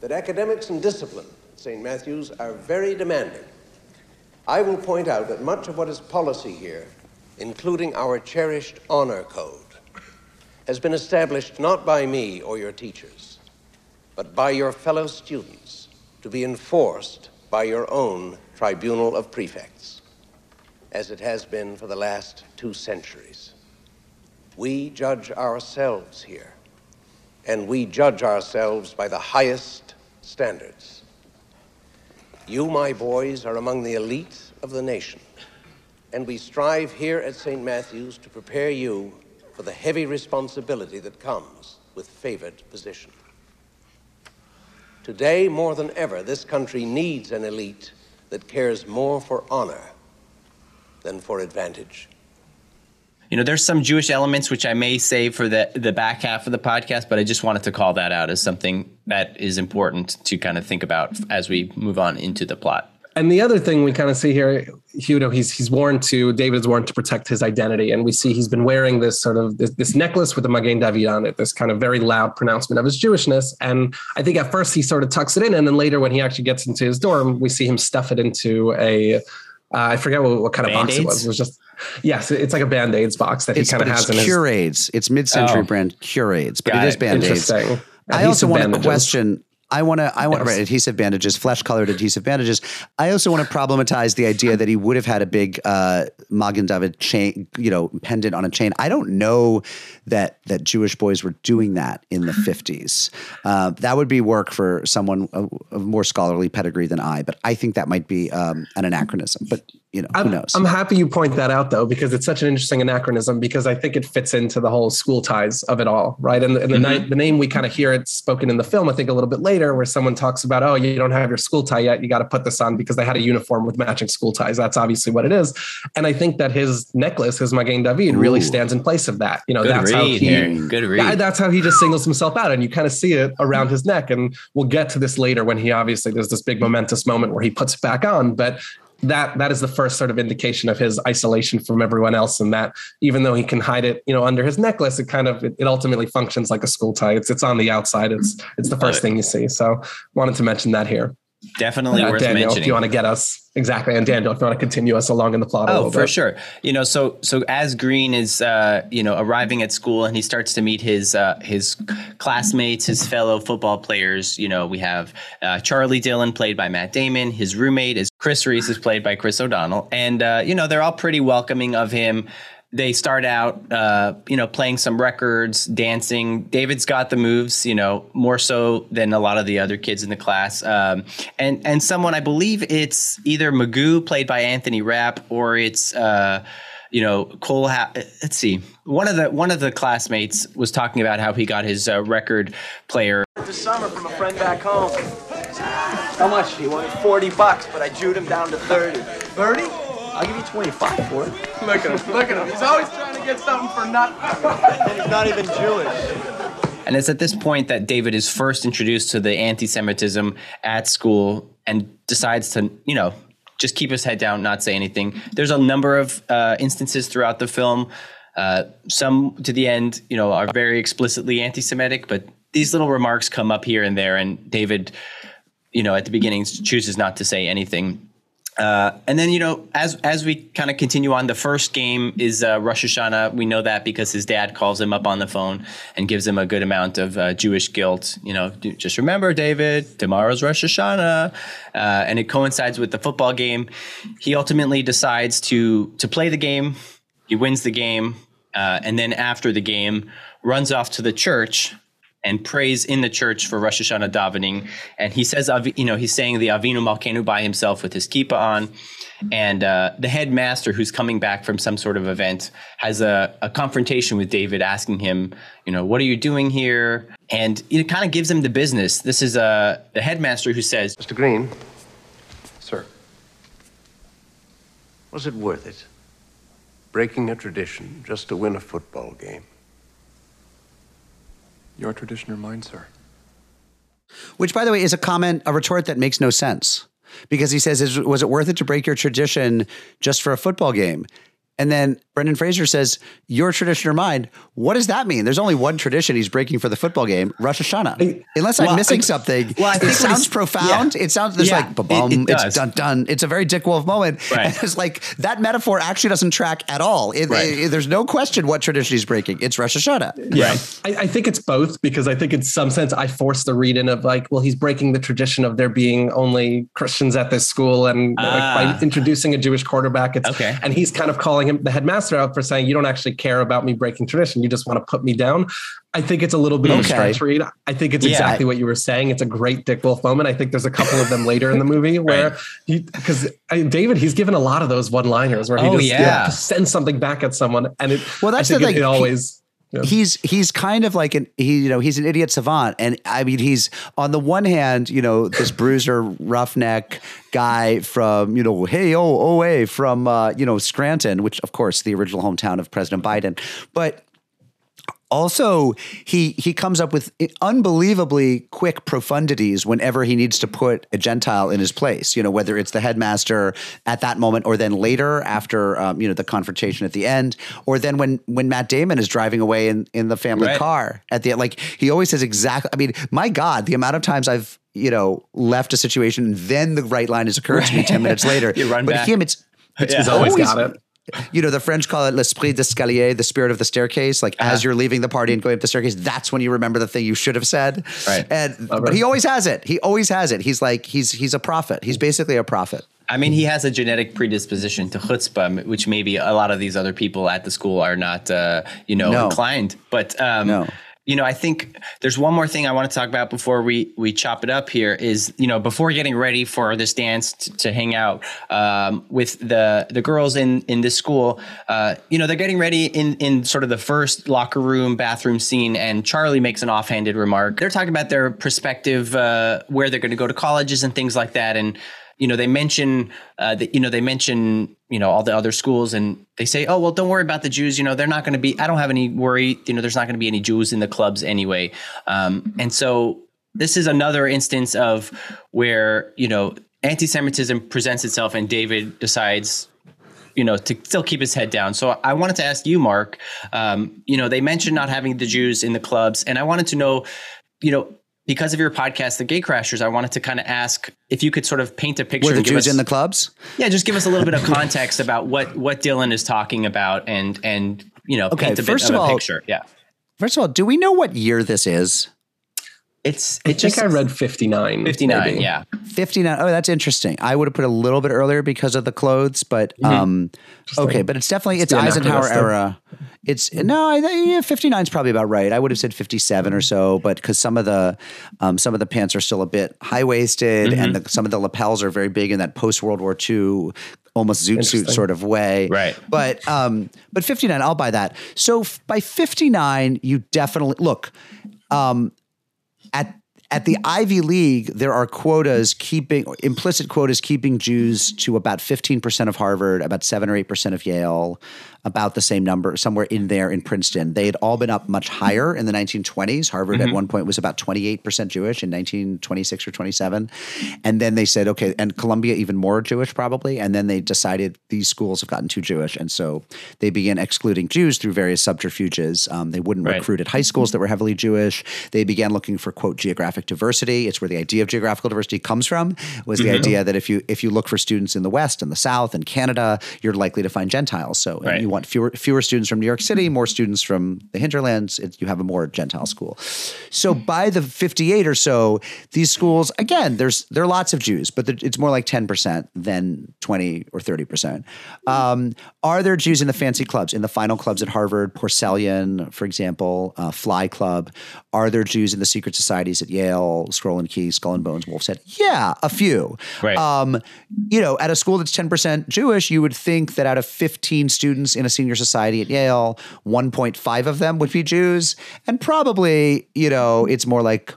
F: that academics and discipline at St. Matthew's are very demanding. I will point out that much of what is policy here, including our cherished honor code, has been established not by me or your teachers, but by your fellow students to be enforced by your own tribunal of prefects, as it has been for the last two centuries. We judge ourselves here and we judge ourselves by the highest standards. You, my boys, are among the elite of the nation, and we strive here at St. Matthew's to prepare you for the heavy responsibility that comes with favored position. Today, more than ever, this country needs an elite that cares more for honor than for advantage.
B: You know, there's some Jewish elements which I may save for the the back half of the podcast, but I just wanted to call that out as something that is important to kind of think about as we move on into the plot.
A: And the other thing we kind of see here, you know, he's he's worn to David's worn to protect his identity, and we see he's been wearing this sort of this, this necklace with the Magen David on it, this kind of very loud pronouncement of his Jewishness. And I think at first he sort of tucks it in, and then later when he actually gets into his dorm, we see him stuff it into a Uh, I forget what, what kind of box it was. It was just yes, it's like a band aids box that he
C: It's,
A: kind of
C: but
A: has
C: it's
A: in his.
C: Curads. It's mid-century
B: Oh.
C: brand Curads, but
B: Got
C: it is. Band-Aids.
A: Interesting.
C: I also want to question. I want to. I want
A: Yes.
C: right adhesive bandages, flesh colored adhesive bandages. I also want to problematize the idea that he would have had a big uh, Magen David chain, you know, pendant on a chain. I don't know that that Jewish boys were doing that in the fifties. Uh, that would be work for someone of, of more scholarly pedigree than I. But I think that might be um, an anachronism. But you know, who
A: I'm,
C: knows?
A: I'm happy you point that out though, because it's such an interesting anachronism because I think it fits into the whole school ties of it all, right? And, and the,
C: Mm-hmm.
A: ni- the name we kind of hear it spoken in the film, I think a little bit later, where someone talks about, oh, you don't have your school tie yet, you got to put this on because they had a uniform with matching school ties. That's obviously what it is. And I think that his necklace, his Magen David, really stands in place of that. You know,
B: Good
A: that's how he.
B: here. Good read.
A: Yeah, that's how he just singles himself out, and you kind of see it around his neck. And we'll get to this later when he obviously there's this big momentous moment where he puts it back on. But that that is the first sort of indication of his isolation from everyone else, and that even though he can hide it, you know, under his necklace, it kind of it, it ultimately functions like a school tie. It's it's on the outside. It's it's the first thing you see. So wanted to mention that here.
B: Definitely
A: Uh,
B: worth
A: Daniel, if you want to get us exactly, and Daniel, if you want to continue us along in the plot
B: Oh, for
A: bit.
B: sure. You know, so so as Green is uh, you know arriving at school and he starts to meet his uh, his classmates, his fellow football players. You know, we have uh, Charlie Dillon played by Matt Damon. His roommate is Chris Reese, is played by Chris O'Donnell, and uh, you know they're all pretty welcoming of him. They start out, uh, you know, playing some records, dancing. David's got the moves, you know, more so than a lot of the other kids in the class. Um, and and someone, I believe it's either Magoo, played by Anthony Rapp, or it's uh, you know Cole. Ha- let's see, one of the one of the classmates was talking about how he got his uh, record player.
G: this summer from a friend back home. How much? He wanted 40 bucks, but I jewed him down to 30. 30? I'll give you 25 for it.
E: Look at him. Look at him. He's always trying to get something for nothing.
G: And he's not even Jewish.
B: And it's at this point that David is first introduced to the anti-Semitism at school and decides to, you know, just keep his head down, not say anything. There's a number of uh, instances throughout the film. Uh, some to the end, you know, are very explicitly anti-Semitic, but these little remarks come up here and there, and David, you know, at the beginning chooses not to say anything. Uh, and then you know, as as we kind of continue on, the first game is uh, Rosh Hashanah. We know that because his dad calls him up on the phone and gives him a good amount of uh, Jewish guilt. You know, just remember, David, tomorrow's Rosh Hashanah, uh, and it coincides with the football game. He ultimately decides to to play the game. He wins the game, uh, and then after the game, runs off to the church and prays in the church for Rosh Hashanah davening. And he says, you know, he's saying the Avinu Malkeinu by himself with his kippah on. And uh, the headmaster, who's coming back from some sort of event, has a, a, confrontation with David, asking him, you know, what are you doing here? And it kind of gives him the business. This is uh, the headmaster who says,
F: Mr. Green, sir, was it worth it? Breaking a tradition just to win a football game?
H: Your tradition or mine, sir?
C: Which, by the way, is a comment, a retort that makes no sense because he says, "Was it worth it to break your tradition just for a football game?" And then Brendan Fraser says, Your tradition or mine. What does that mean? There's only one tradition he's breaking for the football game, Rosh Hashanah. Unless well, I'm missing I, something. Well, it sounds profound. Yeah. It sounds there's yeah, like bum it, it it's done done. It's a very Dick Wolf moment. Right. And it's like that metaphor actually doesn't track at all. It, right. there's no question what tradition he's breaking. It's Rosh Hashanah.
A: Yeah. Right. I, I, think it's both because I think in some sense I force the read in of like, well, he's breaking the tradition of there being only Christians at this school and uh, like, by ah. introducing a Jewish quarterback. It's okay. and he's kind of calling him the headmaster out for saying you don't actually care about me breaking tradition. You just want to put me down. I think it's a little bit okay. of a stretch read. I think it's yeah. exactly what you were saying. It's a great Dick Wolf moment. I think there's a couple of them later in the movie where right. he, because David, he's given a lot of those one liners where he oh, just, yeah. sends something back at someone. And it, well, that's the thing. It, it always,
C: He's he's kind of like an he you know he's an idiot savant. And I mean he's on the one hand you know this bruiser roughneck guy from you know hey oh oh from uh, you know Scranton which of course the original hometown of President Biden. But also he he comes up with unbelievably quick profundities whenever he needs to put a gentile in his place you know whether it's the headmaster at that moment or then later after um, you know the confrontation at the end or then when when matt damon is driving away in in the family right. car at the end like he always says exactly i mean my god the amount of times i've you know left a situation and then the right line has occurred right. to me 10 minutes later
B: you run
C: but
B: back.
C: him it's,
A: it's yeah. he's always, always got it
C: you know, the French call it l'esprit d'escalier, the spirit of the staircase. Like uh-huh. as you're leaving the party and going up the staircase, that's when you remember the thing you should have said.
B: Right.
C: And but he always has it. He always has it. He's like he's he's a prophet. He's basically a prophet.
B: I mean, he has a genetic predisposition to chutzpah, which maybe a lot of these other people at the school are not, uh, you know, no. inclined. But um, no you know, I think there's one more thing I want to talk about before we we chop it up here is, you know, before getting ready for this dance to, to hang out um, with the the girls in in this school, uh, you know, they're getting ready in in sort of the first locker room bathroom scene, and Charlie makes an offhanded remark. They're talking about their perspective, uh, where they're going to go to colleges and things like that, and you know, they mention uh, that you know they mention you know all the other schools, and they say, oh well, don't worry about the Jews. You know, they're not going to be. I don't have any worry. You know, there's not going to be any Jews in the clubs anyway. Um, and so this is another instance of where you know anti-Semitism presents itself, and David decides you know, to still keep his head down. So I wanted to ask you, Mark. Um, you know, they mentioned not having the Jews in the clubs, and I wanted to know, you know, because of your podcast, The Gatecrashers, I wanted to kind of ask if you could sort of paint a picture.
C: Were the Jews
B: us,
C: in the clubs?
B: Yeah, just give us a little bit of context about what what Dillon is talking about, and and you know, okay, paint a first bit of, of all, a picture. Yeah.
C: First of all, do we know what year this is?
B: It's.
A: It I just, think I read fifty nine.
B: Fifty nine. Yeah.
C: Fifty nine. Oh, that's interesting. I would have put a little bit earlier because of the clothes, but mm-hmm. um, okay. Like, but it's definitely it's Eisenhower era. It's no, I yeah, 59 is probably about right. I would have said 57 or so, but because some of the um, some of the pants are still a bit high waisted, mm-hmm. and the, some of the lapels are very big in that post World War II almost zoot suit sort of way.
B: Right.
C: But um, but 59, I'll buy that. So f- by 59, you definitely look. Um, at the Ivy League, there are quotas keeping implicit quotas keeping Jews to about 15% of Harvard, about 7 or 8% of Yale, about the same number somewhere in there in Princeton. They had all been up much higher in the 1920s. Harvard mm-hmm. at one point was about 28% Jewish in 1926 or 27. And then they said, okay, and Columbia even more Jewish probably. And then they decided these schools have gotten too Jewish. And so they began excluding Jews through various subterfuges. Um, they wouldn't right. recruit at high schools that were heavily Jewish. They began looking for, quote, geographic diversity. It's where the idea of geographical diversity comes from. Was the mm-hmm. idea that if you if you look for students in the West and the South and Canada, you're likely to find Gentiles. So right. you want fewer fewer students from New York City, more students from the hinterlands. It, you have a more Gentile school. So by the 58 or so, these schools again, there's there are lots of Jews, but it's more like 10 percent than 20 or 30 percent. Um, are there Jews in the fancy clubs, in the final clubs at Harvard, Porcellian, for example, uh, Fly Club? Are there Jews in the secret societies at Yale, Scroll and Key, Skull and Bones, Wolf's Head? Yeah, a few.
B: Right. Um,
C: you know, at a school that's 10% Jewish, you would think that out of 15 students in a senior society at Yale, 1.5 of them would be Jews. And probably, you know, it's more like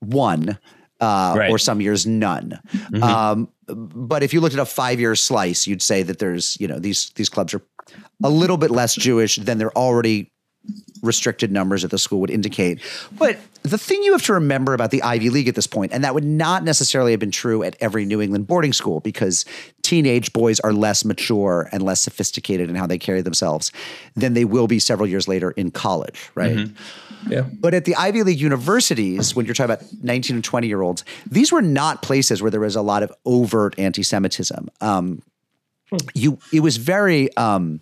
C: one. Uh, right. or some years none. Mm-hmm. Um, but if you looked at a five year slice, you'd say that there's you know these these clubs are a little bit less Jewish than they're already restricted numbers at the school would indicate. But the thing you have to remember about the Ivy League at this point, and that would not necessarily have been true at every New England boarding school because teenage boys are less mature and less sophisticated in how they carry themselves than they will be several years later in college, right? Mm-hmm.
A: Yeah.
C: But at the Ivy League universities, when you're talking about 19 and 20 year olds, these were not places where there was a lot of overt anti Semitism. Um, hmm. you, it was very, um,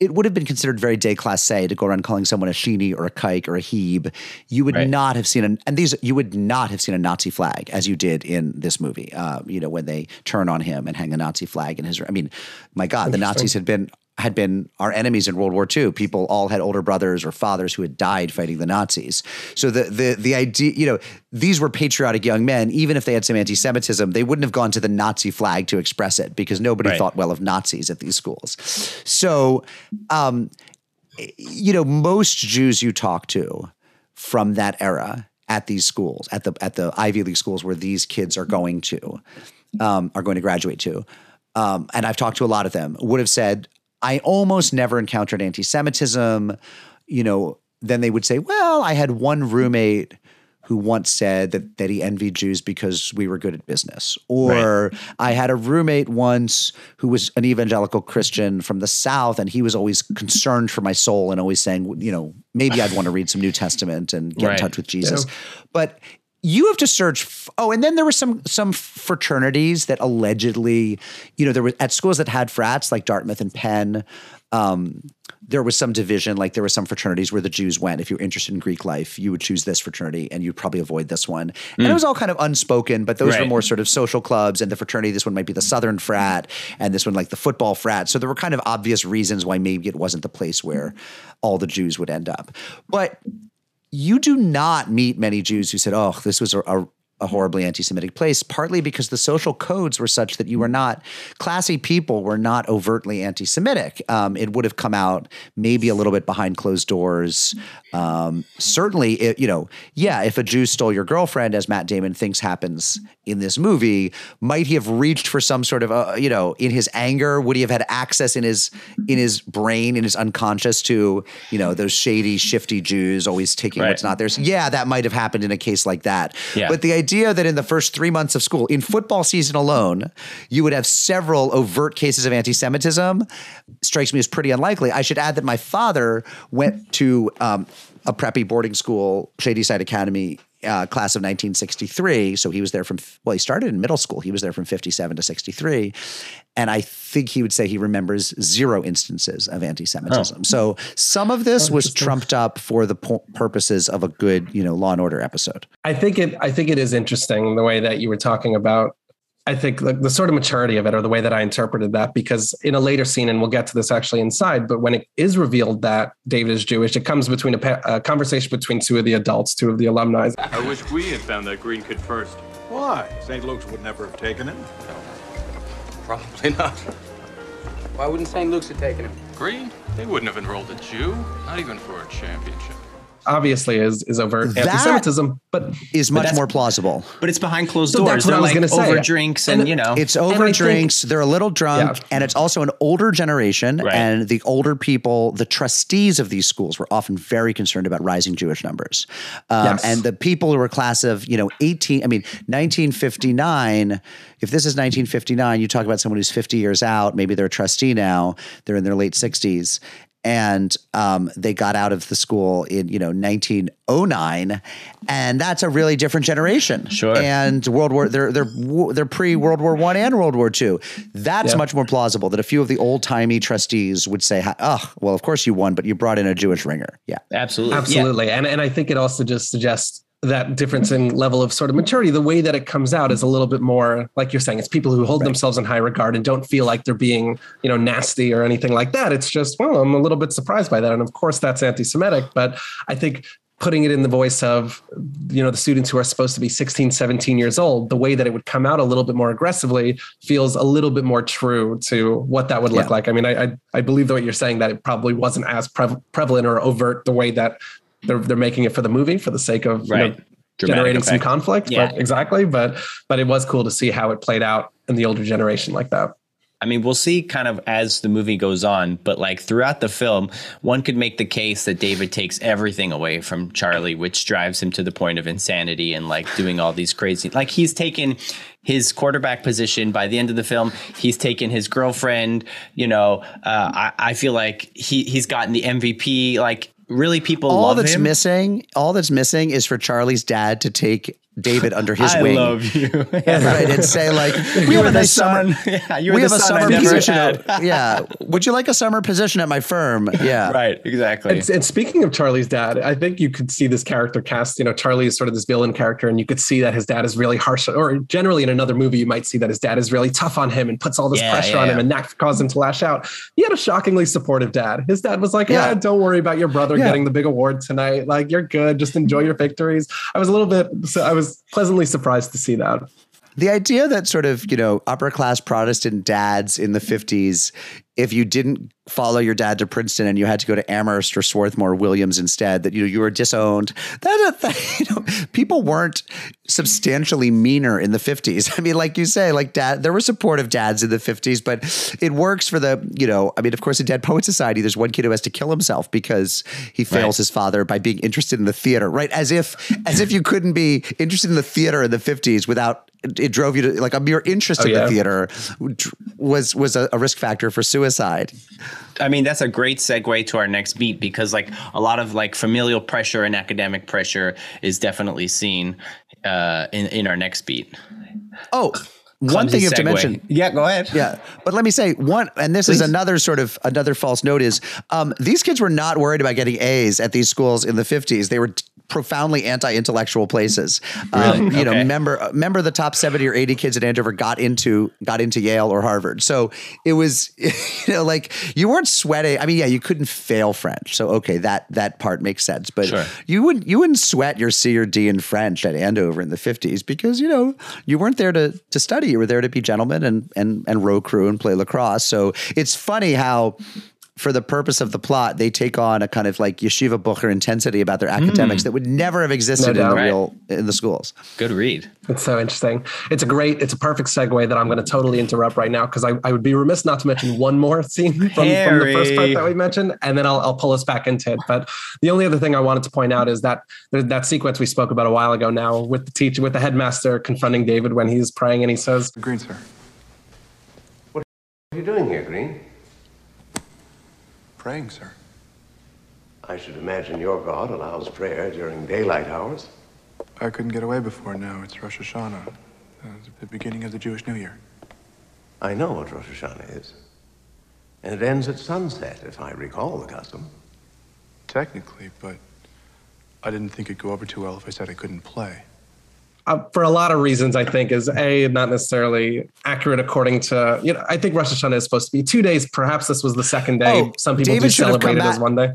C: it would have been considered very déclassé to go around calling someone a sheeny or a kike or a heeb. You would right. not have seen an and these you would not have seen a Nazi flag as you did in this movie. Uh, you know when they turn on him and hang a Nazi flag in his. I mean, my God, the Nazis had been had been our enemies in World War II. People all had older brothers or fathers who had died fighting the Nazis. So the the the idea, you know, these were patriotic young men. Even if they had some anti-Semitism, they wouldn't have gone to the Nazi flag to express it because nobody right. thought well of Nazis at these schools. So, um, you know, most Jews you talk to from that era at these schools, at the at the Ivy League schools where these kids are going to, um, are going to graduate to. Um, and I've talked to a lot of them, would have said, I almost never encountered anti Semitism. You know, then they would say, well, I had one roommate who once said that, that he envied Jews because we were good at business. Or right. I had a roommate once who was an evangelical Christian from the South, and he was always concerned for my soul and always saying, you know, maybe I'd want to read some New Testament and get right. in touch with Jesus. Yeah. But you have to search. F- oh, and then there were some some fraternities that allegedly, you know, there were at schools that had frats like Dartmouth and Penn. Um, there was some division, like there were some fraternities where the Jews went. If you're interested in Greek life, you would choose this fraternity, and you'd probably avoid this one. Mm. And it was all kind of unspoken, but those right. were more sort of social clubs. And the fraternity, this one might be the Southern frat, and this one like the football frat. So there were kind of obvious reasons why maybe it wasn't the place where all the Jews would end up. But you do not meet many Jews who said, "Oh, this was a, a, a horribly anti-Semitic place." Partly because the social codes were such that you were not classy people were not overtly anti-Semitic. Um, it would have come out maybe a little bit behind closed doors. Um, certainly, it, you know, yeah, if a Jew stole your girlfriend, as Matt Damon thinks happens in this movie, might he have reached for some sort of, uh, you know, in his anger, would he have had access in his in his brain, in his unconscious, to you know those shady, shifty Jews always taking right. what's not theirs? Yeah, that might have happened in a case like that. Yeah. But the idea that in the first three months of school, in football season alone, you would have several overt cases of anti-Semitism strikes me as pretty unlikely. I should add that my father went to um, a preppy boarding school, Shadyside Academy, uh, class of 1963. So he was there from, well, he started in middle school. He was there from 57 to 63. And I think he would say he remembers zero instances of anti Semitism. Oh. So some of this was trumped up for the purposes of a good, you know, law and order episode.
A: I think it, I think it is interesting the way that you were talking about I think the, the, sort of maturity of it, or the way that I interpreted that, because in a later scene, and we'll get to this actually inside, but when it is revealed that David is Jewish, it comes between a, a conversation between two of the adults, two of the alumni.
H: I wish we had found that green kid first.
I: Why? St. Luke's would never have taken him.
H: Probably not.
J: Why wouldn't St. Luke's have taken him?
H: Green? They wouldn't have enrolled a Jew, not even for a championship
A: obviously is is overt that anti-Semitism, but
C: is much more plausible.
B: But it's behind closed so doors. That's what They're I was like going to say. Over drinks, and, and, you know,
C: it's over drinks. Think, they're a little drunk, yeah. and it's also an older generation. Right. And the older people, the trustees of these schools, were often very concerned about rising Jewish numbers. Um, yes. And the people who were class of you know eighteen, I mean nineteen fifty nine. If this is nineteen fifty nine, you talk about someone who's fifty years out. Maybe they're a trustee now. They're in their late sixties and um, they got out of the school in you know 1909, and that's a really different generation.
B: Sure.
C: And World War they're they're they're pre World War One and World War Two. That's
A: Yeah.
C: much more plausible that a few of the old timey trustees would say, "Oh, well, of course you won, but you brought in a Jewish ringer." Yeah.
B: Absolutely. Yeah.
A: Absolutely. And and I think it also just suggests that difference in level of sort of maturity. The way that it comes out is a little bit more, like you're saying, it's people who hold themselves in high regard and don't feel like they're being, you know, nasty or anything like that. It's just, well, I'm a little bit surprised by that. And of course that's anti-Semitic, but I think putting it in the voice of you know the students who are supposed to be 16 17 years old the way that it would come out a little bit more aggressively feels a little bit more true to what that would look
C: Yeah.
A: like i mean I, I i believe that what you're saying that it probably wasn't as prev- prevalent or overt the way that they're they're making it for the movie for the sake of you know,
B: Right.
A: Generating some conflict
B: Yeah.
A: but exactly but but it was cool to see how it played out in the older generation like that
B: I mean, we'll see kind of as the movie goes on, but like throughout the film, one could make the case that David takes everything away from Charlie, which drives him to the point of insanity and like doing all these crazy, like he's taken his quarterback position by the end of the film. He's taken his girlfriend, you know, uh, I, I feel like he, he's gotten the MVP. Like really people
C: all
B: love
C: that's
B: him.
C: missing, all that's missing is for Charlie's dad to take David under his
B: I
C: wing.
B: love you.
C: right, and say like, we
B: You
C: have a nice summer.
B: son. Yeah, you
C: we
B: the
C: have a summer position.
B: had.
C: yeah, would you like a summer position at my firm? Yeah,
B: right, exactly.
A: And, and speaking of Charlie's dad, I think you could see this character cast. You know, Charlie is sort of this villain character, and you could see that his dad is really harsh. Or generally, in another movie, you might see that his dad is really tough on him and puts all this
B: Yeah,
A: pressure
B: yeah,
A: on him, and that caused him to lash out. He had a shockingly supportive dad. His dad was like, "Yeah,
C: Yeah.
A: don't worry about your brother
C: Yeah.
A: getting the big award tonight. Like, you're good. Just enjoy mm-hmm. your victories." I was a little bit. So I was pleasantly surprised to see that.
C: The idea that sort of, you know, upper class Protestant dads in the 50s, if you didn't follow your dad to Princeton and you had to go to Amherst or Swarthmore Williams instead, that you know, you were disowned. That, that you know, people weren't substantially meaner in the 50s. I mean, like you say, like dad, there were supportive dads in the 50s, but it works for the, you know, I mean, of course, in Dead Poet Society, there's one kid who has to kill himself because he fails
B: Right.
C: his father by being interested in the theater, right? As if as if you couldn't be interested in the theater in the 50s without it, it drove you to like a mere interest
A: Oh,
C: in
A: yeah.
C: the theater was was a, a risk factor for suicide.
B: I mean, that's a great segue to our next beat because, like, a lot of like familial pressure and academic pressure is definitely seen uh, in in our next beat.
C: Oh, one thing you have to mention.
B: Yeah, go ahead.
C: Yeah, but let me say one, and this is another sort of another false note is um, these kids were not worried about getting A's at these schools in the fifties. They were t- profoundly anti-intellectual places. Um, you know,
B: Okay.
C: remember remember the top seventy or eighty kids at Andover got into got into Yale or Harvard. So it was you know like you weren't sweating. I mean, yeah, you couldn't fail French. So okay, that that part makes sense. But
B: Sure.
C: you wouldn't you wouldn't sweat your C or D in French at Andover in the fifties because you know you weren't there to to study. You were there to be gentlemen and and and row crew and play lacrosse. So it's funny how. For the purpose of the plot, they take on a kind of like yeshiva bucher intensity about their hmm. academics that would never have existed in the
A: doubt.
C: real in the schools.
B: Good read.
A: It's so interesting. It's a great, it's a perfect segue that I'm going to totally interrupt right now because I, I would be remiss not to mention one more scene from, from the first part that we mentioned, and then I'll, I'll pull us back into it. But the only other thing I wanted to point out is that that sequence we spoke about a while ago now with the teacher, with the headmaster confronting David when he's praying and he says,
I: Green, sir.
F: What are you doing here, Green?
I: Praying, sir.
F: I should imagine your God allows prayer during daylight hours.
I: I couldn't get away before now. It's Rosh Hashanah, uh, the beginning of the Jewish New Year.
F: I know what Rosh Hashanah is. And it ends at sunset, if I recall the custom.
I: Technically, but I didn't think it'd go over too well if I said I couldn't play.
A: Uh, for a lot of reasons, I think is a not necessarily accurate according to you know. I think Rosh Hashanah is supposed to be two days. Perhaps this was the second day.
C: Oh,
A: Some people
C: David
A: do celebrate it as
C: back-
A: one day.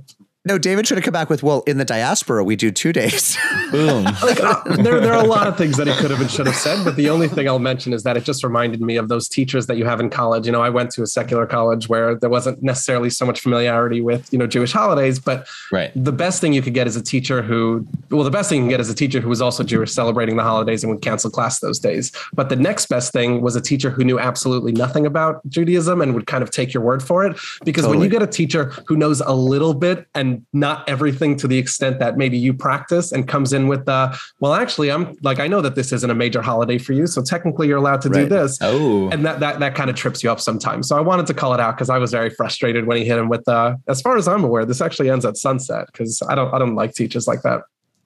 C: No, David should have come back with, well, in the diaspora, we do two days.
B: Boom.
A: like uh, there, there are a lot of things that he could have and should have said, but the only thing I'll mention is that it just reminded me of those teachers that you have in college. You know, I went to a secular college where there wasn't necessarily so much familiarity with you know Jewish holidays, but
B: Right.
A: the best thing you could get is a teacher who well, the best thing you can get is a teacher who was also Jewish, celebrating the holidays and would cancel class those days. But the next best thing was a teacher who knew absolutely nothing about Judaism and would kind of take your word for it. Because totally. when you get a teacher who knows a little bit and not everything to the extent that maybe you practice and comes in with the, well, actually, I'm like, I know that this isn't a major holiday for you. So technically you're allowed to right. do this.
B: Oh.
A: And that, that, that kind of trips you up sometimes. So I wanted to call it out because I was very frustrated when he hit him with the, as far as I'm aware, this actually ends at sunset because I don't, I don't like teachers like that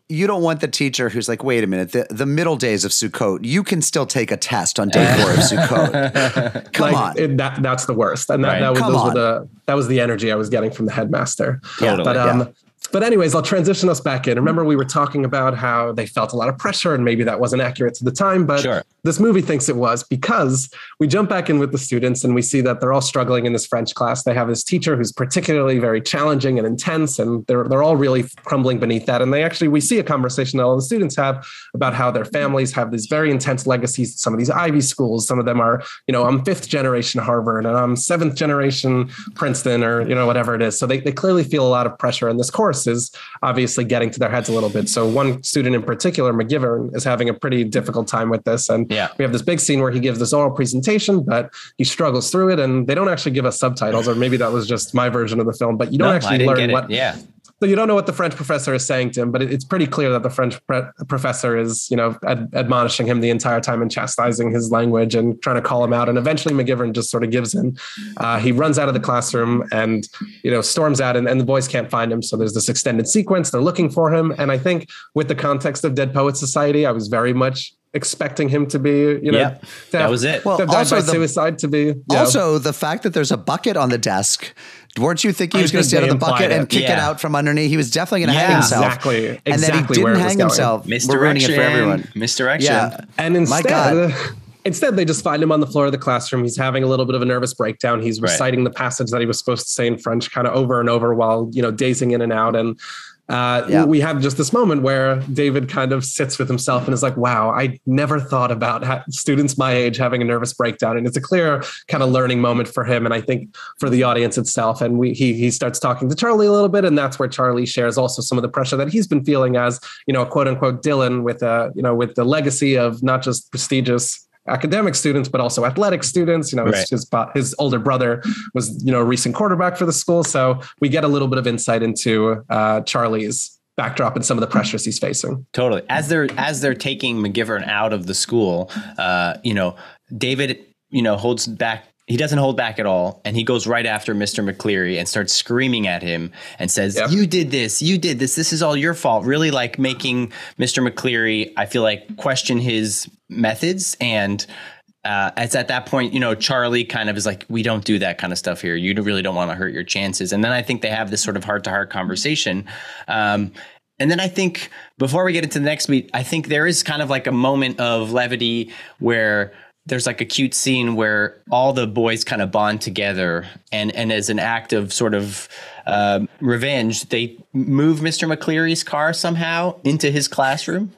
C: you don't want the teacher who's like, wait a minute, the, the middle days of Sukkot, you can still take a test on day four of Sukkot. Come like, on,
A: it, that that's the worst, and that, right. that was those were the that was the energy I was getting from the headmaster.
B: Totally.
A: But
B: um, yeah.
A: But anyways, I'll transition us back in. Remember, we were talking about how they felt a lot of pressure, and maybe that wasn't accurate to the time, but
B: sure.
A: this movie thinks it was because we jump back in with the students and we see that they're all struggling in this French class. They have this teacher who's particularly very challenging and intense, and they're they're all really crumbling beneath that. And they actually we see a conversation that all the students have about how their families have these very intense legacies. Some of these Ivy schools, some of them are, you know, I'm fifth generation Harvard and I'm seventh generation Princeton, or you know, whatever it is. So they, they clearly feel a lot of pressure in this course is obviously getting to their heads a little bit. So one student in particular, McGivern, is having a pretty difficult time with this. And
B: yeah.
A: we have this big scene where he gives this oral presentation, but he struggles through it. And they don't actually give us subtitles, or maybe that was just my version of the film, but you don't no, actually learn what
B: yeah.
A: So you don't know what the French professor is saying to him, but it's pretty clear that the French pre- professor is, you know, ad- admonishing him the entire time and chastising his language and trying to call him out. And eventually McGivern just sort of gives in. Uh, he runs out of the classroom and, you know, storms out and, and the boys can't find him. So there's this extended sequence. They're looking for him. And I think with the context of Dead Poet Society, I was very much expecting him to be, you know,
B: yep, that was it.
A: Well, also the, suicide to be.
C: Also, the fact that there's a bucket on the desk weren't you thinking he was going to stand on the bucket and kick yeah. it out from underneath? He was definitely going to yeah, hang himself.
A: Exactly.
C: And
A: exactly
C: then he didn't hang himself.
B: Misdirection. We're ruining it for everyone. Misdirection.
C: Yeah.
A: And instead, instead they just find him on the floor of the classroom. He's having a little bit of a nervous breakdown. He's reciting right. the passage that he was supposed to say in French kind of over and over while, you know, dazing in and out. And uh, yeah. we have just this moment where David kind of sits with himself and is like, wow, I never thought about ha- students my age having a nervous breakdown. And it's a clear kind of learning moment for him. And I think for the audience itself. And we, he, he starts talking to Charlie a little bit. And that's where Charlie shares also some of the pressure that he's been feeling as, you know, quote unquote Dillon with a, you know, with the legacy of not just prestigious academic students, but also athletic students. You know, right. his, his older brother was, you know, a recent quarterback for the school. So we get a little bit of insight into uh, Charlie's backdrop and some of the pressures he's facing.
B: Totally. As they're as they're taking McGivern out of the school, uh, you know, David, you know, holds back he doesn't hold back at all and he goes right after Mr. McCleary and starts screaming at him and says, yep. "You did this. You did this. This is all your fault." Really like making Mr. McCleary, I feel like question his methods and uh, it's at that point, you know, Charlie kind of is like, we don't do that kind of stuff here. You really don't want to hurt your chances. And then I think they have this sort of heart to heart conversation. Um, and then I think before we get into the next beat, I think there is kind of like a moment of levity where there's like a cute scene where all the boys kind of bond together and and as an act of sort of uh, revenge they move mr mccleary's car somehow into his classroom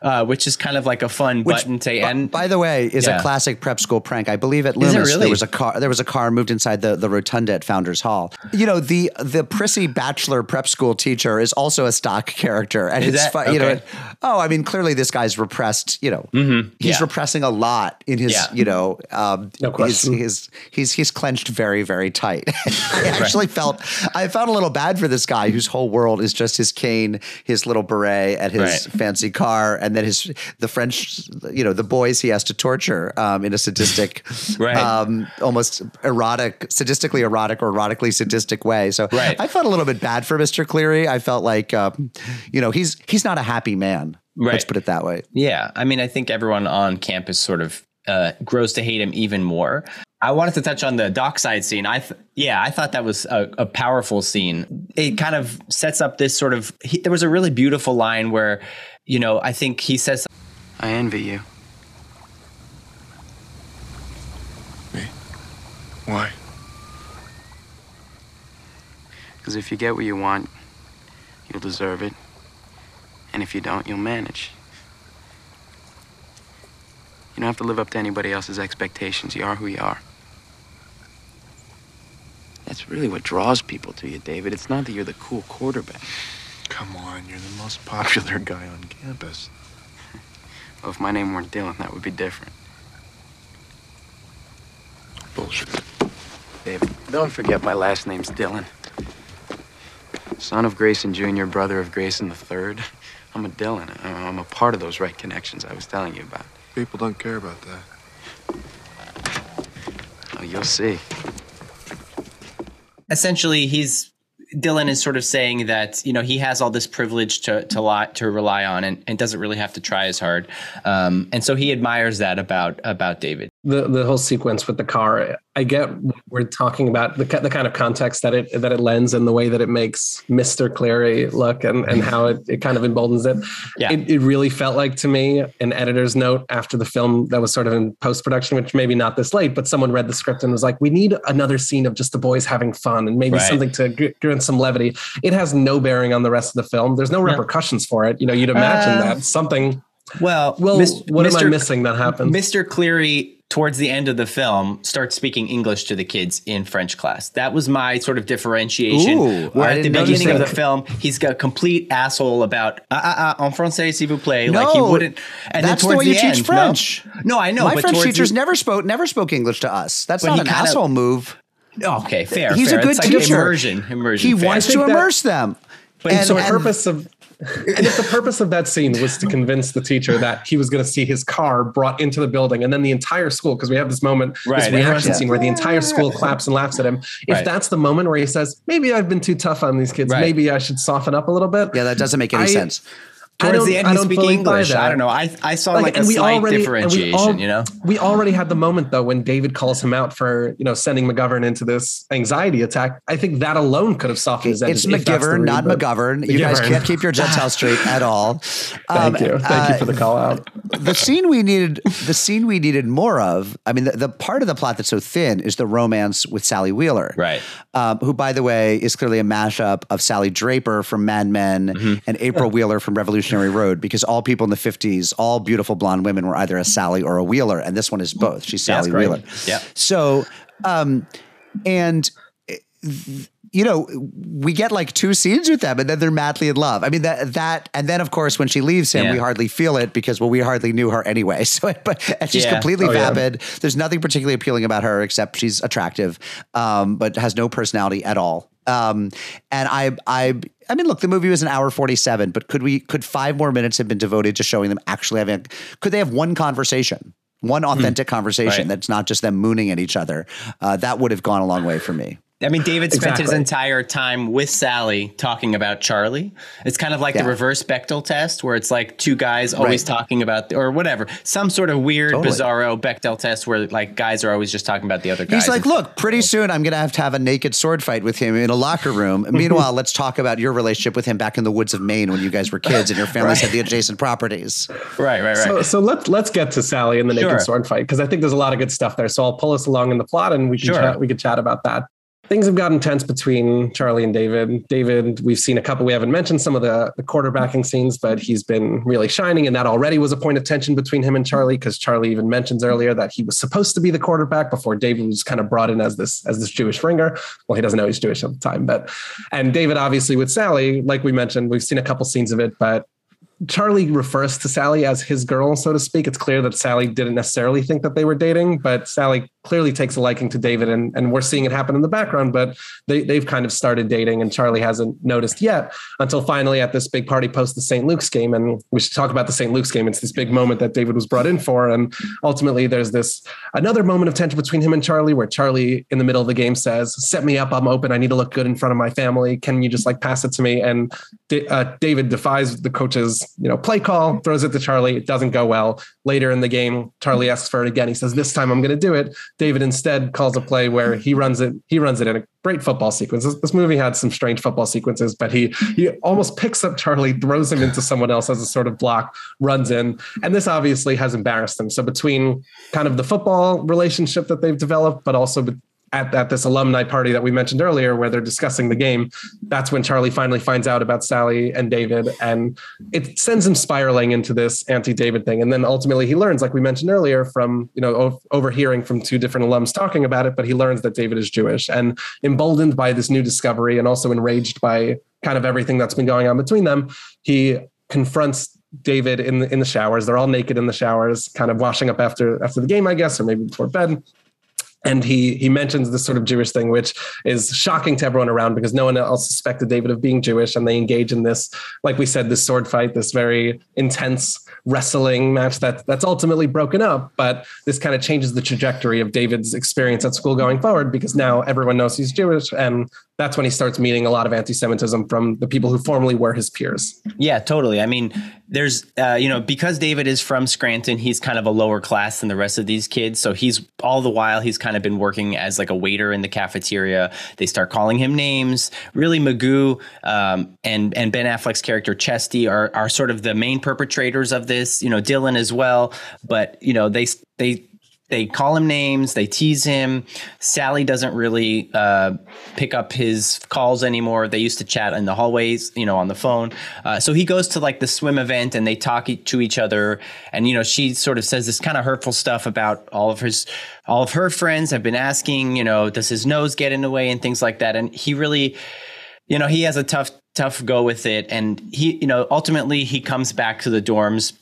B: uh, which is kind of like a fun which, button to end.
C: By the way, is yeah. a classic prep school prank. I believe at Loomis
B: really?
C: there was a car. There was a car moved inside the, the rotunda at Founders Hall. You know the the prissy bachelor prep school teacher is also a stock character, and
B: is
C: it's
B: that, okay.
C: you know. Oh, I mean, clearly this guy's repressed. You know,
B: mm-hmm.
C: he's
B: yeah.
C: repressing a lot in his.
B: Yeah.
C: You know, um,
A: no question.
C: His, his, he's he's clenched very very tight. I actually right. felt I felt a little bad for this guy whose whole world is just his cane, his little beret, and his right. fancy car, and then his the French, you know, the boys he has to torture um, in a sadistic,
B: right. um,
C: almost erotic, sadistically erotic or erotically sadistic way. So
B: right.
C: I felt a little bit bad for Mr. Cleary. I felt like, um, you know, he's he's not a happy man. Right. Let's put it that way.
B: Yeah, I mean, I think everyone on campus sort of uh, grows to hate him even more. I wanted to touch on the dockside scene. I th- yeah, I thought that was a, a, powerful scene. It kind of sets up this sort of. He, there was a really beautiful line where, you know, I think he says,
J: "I envy you."
I: Me? Why?
J: Because if you get what you want, you'll deserve it, and if you don't, you'll manage. You don't have to live up to anybody else's expectations. You are who you are. That's really what draws people to you, David. It's not that you're the cool quarterback.
I: Come on, you're the most popular guy on campus.
J: Well, if my name weren't Dillon, that would be different.
I: Bullshit.
J: David, don't forget my last name's Dillon. Son of Grayson Jr., brother of Grayson III. I'm a Dillon. I'm I'm a part of those right connections I was telling you about.
I: People don't care about that.
J: Oh, you'll see.
B: essentially he's Dillon is sort of saying that you know he has all this privilege to to, lie, to rely on and, and doesn't really have to try as hard, um, and so he admires that about about David.
A: The the whole sequence with the car i get we're talking about the, the kind of context that it that it lends and the way that it makes mr cleary look and and how it, it kind of emboldens it
B: Yeah.
A: it, it really felt like to me an editor's note after the film that was sort of in post-production which maybe not this late but someone read the script and was like we need another scene of just the boys having fun and maybe
B: Right.
A: something to g- give it some levity it has no bearing on the rest of the film there's no repercussions for it you know you'd imagine
B: Uh,
A: that something
B: Well,
A: well
B: Mis-
A: what am i missing that happens
B: Mr. Cleary, towards the end of the film, starts speaking English to the kids in French class. That was my sort of differentiation.
C: Ooh,
B: where
C: I
B: at the
C: didn't
B: beginning of the film, he's got a complete asshole about ah ah ah en français s'il vous plaît. like he wouldn't. And
C: that's
B: then
C: the way you
B: the
C: teach
B: end,
C: French.
B: No, no I know.
C: My
B: but
C: French teachers
B: the-
C: never spoke never spoke English to us. That's not an
B: kinda-
C: asshole move.
B: Okay, fair.
C: He's
B: fair.
C: a good
B: It's like
C: teacher.
B: Immersion, immersion.
C: He
B: fair.
C: wants to
A: think that-
C: immerse them.
A: But
C: And-
A: so the purpose of and if the purpose of that scene was to convince the teacher that he was going to see his car brought into the building and then the entire school, because we have this moment,
B: Right,
A: this reaction
B: everyone's-
A: scene where the entire school claps and laughs at him. If
B: Right.
A: that's the moment where he says, maybe I've been too tough on these kids,
B: Right.
A: maybe I should soften up a little bit.
C: Yeah, that doesn't make any
A: I-
C: sense.
A: I
B: Towards the end,
A: I
B: he
A: don't
B: speak English. I don't know. I I saw like, a
A: we
B: slight
A: already- and we
B: differentiation.
A: al-
B: you know.
A: we already had the moment though when David calls him out for you know sending McGovern into this anxiety attack. I think that alone could have softened his end.
C: It's
A: if that's the
C: McGivern,
A: read,
C: not
A: but-
C: McGovern. You guys can't keep your jets out straight at all.
A: Thank
C: Um,
A: you, thank you
C: uh,
A: for the call out.
C: the scene we needed the scene we needed more of i mean the, the part of the plot that's so thin is the romance with sally wheeler
B: Right.
C: um, who by the way is clearly a mashup of sally draper from mad men
B: Mm-hmm.
C: and april wheeler from revolutionary road because all people in the 50s all beautiful blonde women were either a sally or a wheeler and this one is both she's sally wheeler
B: Yeah.
C: so um and you know, we get like two scenes with them and then they're madly in love. I mean, that, that, and then of course, when she leaves him,
B: Yeah.
C: we hardly feel it because, well, we hardly knew her anyway. So, but, and she's
B: Yeah.
C: completely
A: Oh,
C: vapid. There's nothing particularly appealing about her except she's attractive, um, but has no personality at all. Um, and I, I, I mean, look, the movie was an hour 47, but could we, could five more minutes have been devoted to showing them actually having, could they have one conversation? One authentic conversation
B: Right.
C: that's not just them mooning at each other. Uh, that would have gone a long way for me.
B: I mean, David spent his entire time with Sally talking about Charlie. It's kind of like
C: Yeah.
B: the reverse Bechdel test, where it's like two guys always
C: Right.
B: talking about, or whatever, some sort of weird,
C: Totally.
B: bizarro Bechdel test where like guys are always just talking about the other guys.
C: He's like, look, pretty soon I'm going to have to have a naked sword fight with him in a locker room. Meanwhile, let's talk about your relationship with him back in the woods of Maine when you guys were kids and your families had the adjacent properties.
B: right, right, right.
A: So, so let's let's get to Sally and the naked
B: Sure.
A: sword fight because I think there's a lot of good stuff there. So I'll pull us along in the plot and we can
B: Sure.
A: chat, we could chat about that. Things have gotten tense between Charlie and David. David, we've seen a couple. We haven't mentioned some of the, the quarterbacking scenes, but he's been really shining, and that already was a point of tension between him and Charlie because Charlie even mentions earlier that he was supposed to be the quarterback before David was kind of brought in as this as this Jewish ringer. Well, he doesn't know he's Jewish at the time, but and David obviously with Sally, like we mentioned, we've seen a couple scenes of it, but Charlie refers to Sally as his girl, so to speak. It's clear that Sally didn't necessarily think that they were dating, but Sally clearly takes a liking to David, and, and we're seeing it happen in the background. But they, they've kind of started dating, and Charlie hasn't noticed yet until finally at this big party post the St. Luke's game. And we should talk about the St. Luke's game. It's this big moment that David was brought in for. And ultimately, there's this another moment of tension between him and Charlie, where Charlie, in the middle of the game, says, Set me up. I'm open. I need to look good in front of my family. Can you just like pass it to me? And uh, David defies the coach's, you know, play call, throws it to Charlie. It doesn't go well. Later in the game, Charlie asks for it again. He says, "This time I'm going to do it." David instead calls a play where he runs it. He runs it in a great football sequence. This, this movie had some strange football sequences, but he he almost picks up Charlie, throws him into someone else as a sort of block, runs in, and this obviously has embarrassed him. So between kind of the football relationship that they've developed, but also at, at this alumni party that we mentioned earlier, where they're discussing the game, that's when Charlie finally finds out about Sally and David, and it sends him spiraling into this anti-David thing. And then ultimately, he learns, like we mentioned earlier, from you know overhearing from two different alums talking about it, but he learns that David is Jewish, and emboldened by this new discovery, and also enraged by kind of everything that's been going on between them, he confronts David in the in the showers. They're all naked in the showers, kind of washing up after after the game, I guess, or maybe before bed and he he mentions this sort of Jewish thing, which is shocking to everyone around because no one else suspected David of being Jewish, and they engage in this, like we said, this sword fight, this very intense wrestling match that that's ultimately broken up. But this kind of changes the trajectory of David's experience at school going forward because now everyone knows he's Jewish, and that's when he starts meeting a lot of anti-Semitism from the people who formerly were his peers.
B: Yeah, totally. I mean, there's, uh, you know, because David is from Scranton, he's kind of a lower class than the rest of these kids. So he's all the while he's kind of been working as like a waiter in the cafeteria. They start calling him names. Really, Magoo um, and and Ben Affleck's character Chesty are are sort of the main perpetrators of this. You know, Dillon as well. But you know, they they they call him names, they tease him. Sally doesn't really uh, pick up his calls anymore. They used to chat in the hallways, you know, on the phone. Uh, so he goes to like the swim event and they talk to each other. And you know, she sort of says this kind of hurtful stuff about all of his, all of her friends have been asking, you know, does his nose get in the way and things like that. And he really, you know, he has a tough, tough go with it. And he, you know, ultimately he comes back to the dorms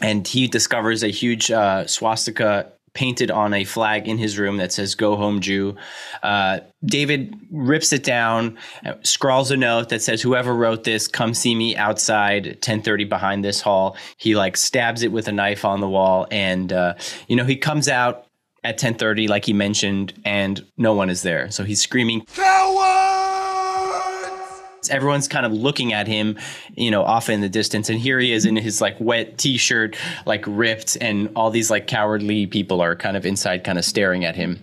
B: and he discovers a huge uh, swastika painted on a flag in his room that says "Go Home Jew." Uh, David rips it down, scrawls a note that says, "Whoever wrote this, come see me outside 10:30 behind this hall." He like stabs it with a knife on the wall, and uh, you know he comes out at 10:30, like he mentioned, and no one is there. So he's screaming, everyone's kind of looking at him, you know, off in the distance. And here he is in his like wet t-shirt, like ripped, and all these like cowardly people are kind of inside, kind of staring at him.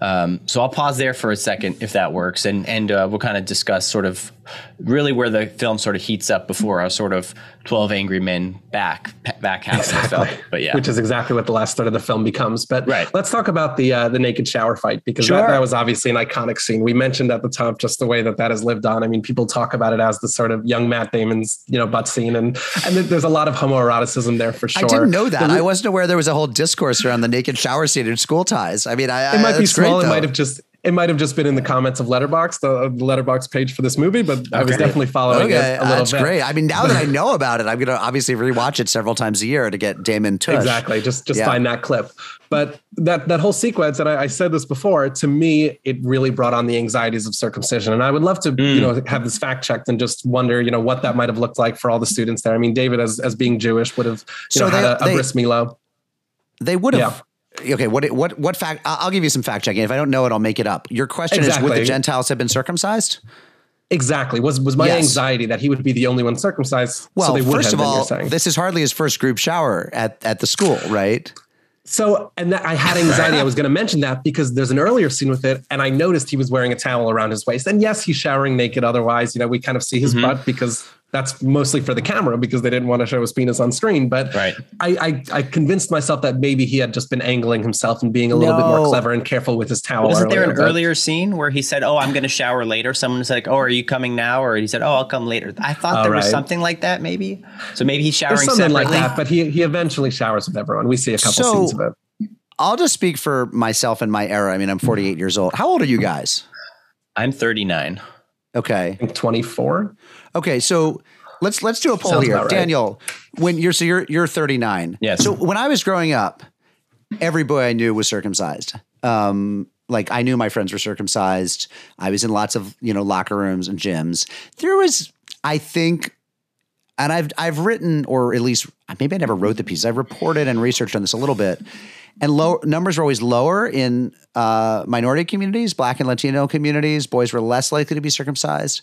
B: Um, so I'll pause there for a second if that works, and and uh, we'll kind of discuss sort of really where the film sort of heats up before our sort of Twelve Angry Men back back half exactly. of the film. But yeah,
A: which is exactly what the last third of the film becomes. But
B: right.
A: let's talk about the uh, the naked shower fight because sure. that, that was obviously an iconic scene. We mentioned at the top just the way that that has lived on. I mean, people talk about it as the sort of young Matt Damon's you know butt scene, and and there's a lot of homoeroticism there for sure.
C: I didn't know that. The, I wasn't aware there was a whole discourse around the naked shower scene in School Ties. I mean, I,
A: it might be small.
C: Great,
A: it might have just it might have just been in the comments of Letterbox, the, the Letterboxd page for this movie, but okay. I was definitely following okay. it a little
C: That's
A: bit.
C: great. I mean, now that I know about it, I'm going to obviously rewatch it several times a year to get Damon Tush.
A: Exactly. Just just yeah. find that clip. But that that whole sequence, and I, I, said this before, to me, it really brought on the anxieties of circumcision. And I would love to, mm. you know, have this fact checked and just wonder, you know, what that might have looked like for all the students there. I mean, David, as as being Jewish, would have, you so know, they, had a, a
C: they,
A: bris milah.
C: They would have. Yeah okay what what what fact i'll give you some fact checking if i don't know it i'll make it up your question exactly. is would the gentiles have been circumcised
A: Exactly. Was was my yes. anxiety that he would be the only one circumcised?
C: Well,
A: so
C: first of all, this is hardly his first group shower at at the school, right?
A: So, and that, I had anxiety. I was going to mention that because there's an earlier scene with it, and I noticed he was wearing a towel around his waist. And yes, he's showering naked. Otherwise, you know, we kind of see his mm-hmm. butt because that's mostly for the camera because they didn't want to show his penis on screen. But
B: right.
A: I, I, I convinced myself that maybe he had just been angling himself and being a little bit more clever and careful with his towel.
B: Wasn't there an earlier scene where he said, "Oh, I'm going to shower later"? Someone was like, "Oh, are you coming now?" Or he said, "Oh, I'll come later." I thought All there right. was something like that, maybe. So maybe he's showering
A: There's something
B: separately.
A: like that. But he he eventually showers with everyone. We see a couple so, scenes of it.
C: I'll just speak for myself and my era. I mean, I'm 48 years old. How old are you guys?
B: I'm 39.
C: Okay.
A: I'm 24.
C: Okay, so let's let's do a poll Sounds here. Right. Daniel, when you're so you're you're 39.
B: Yes.
C: So when I was growing up, every boy I knew was circumcised. Um, like I knew my friends were circumcised. I was in lots of, you know, locker rooms and gyms. There was, I think, and I've I've written, or at least maybe I never wrote the piece. I've reported and researched on this a little bit and low numbers were always lower in uh, minority communities, Black and Latino communities. Boys were less likely to be circumcised.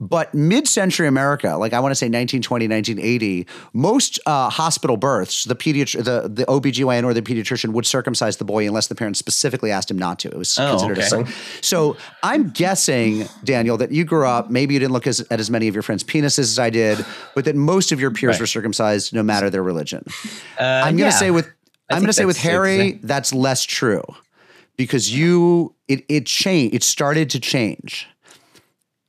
C: But mid-century America, like I want to say 1920, 1980, most uh, hospital births, the pediatri- the the OBGYN or the pediatrician would circumcise the boy unless the parents specifically asked him not to. It was
B: oh,
C: considered
B: okay.
C: a. So I'm guessing, Daniel, that you grew up. Maybe you didn't look as, at as many of your friends' penises as I did, but that most of your peers right. were circumcised, no matter their religion.
B: Uh,
C: I'm going to
B: yeah.
C: say with I'm going to say with Harry, that's less true because you it it changed. It started to change.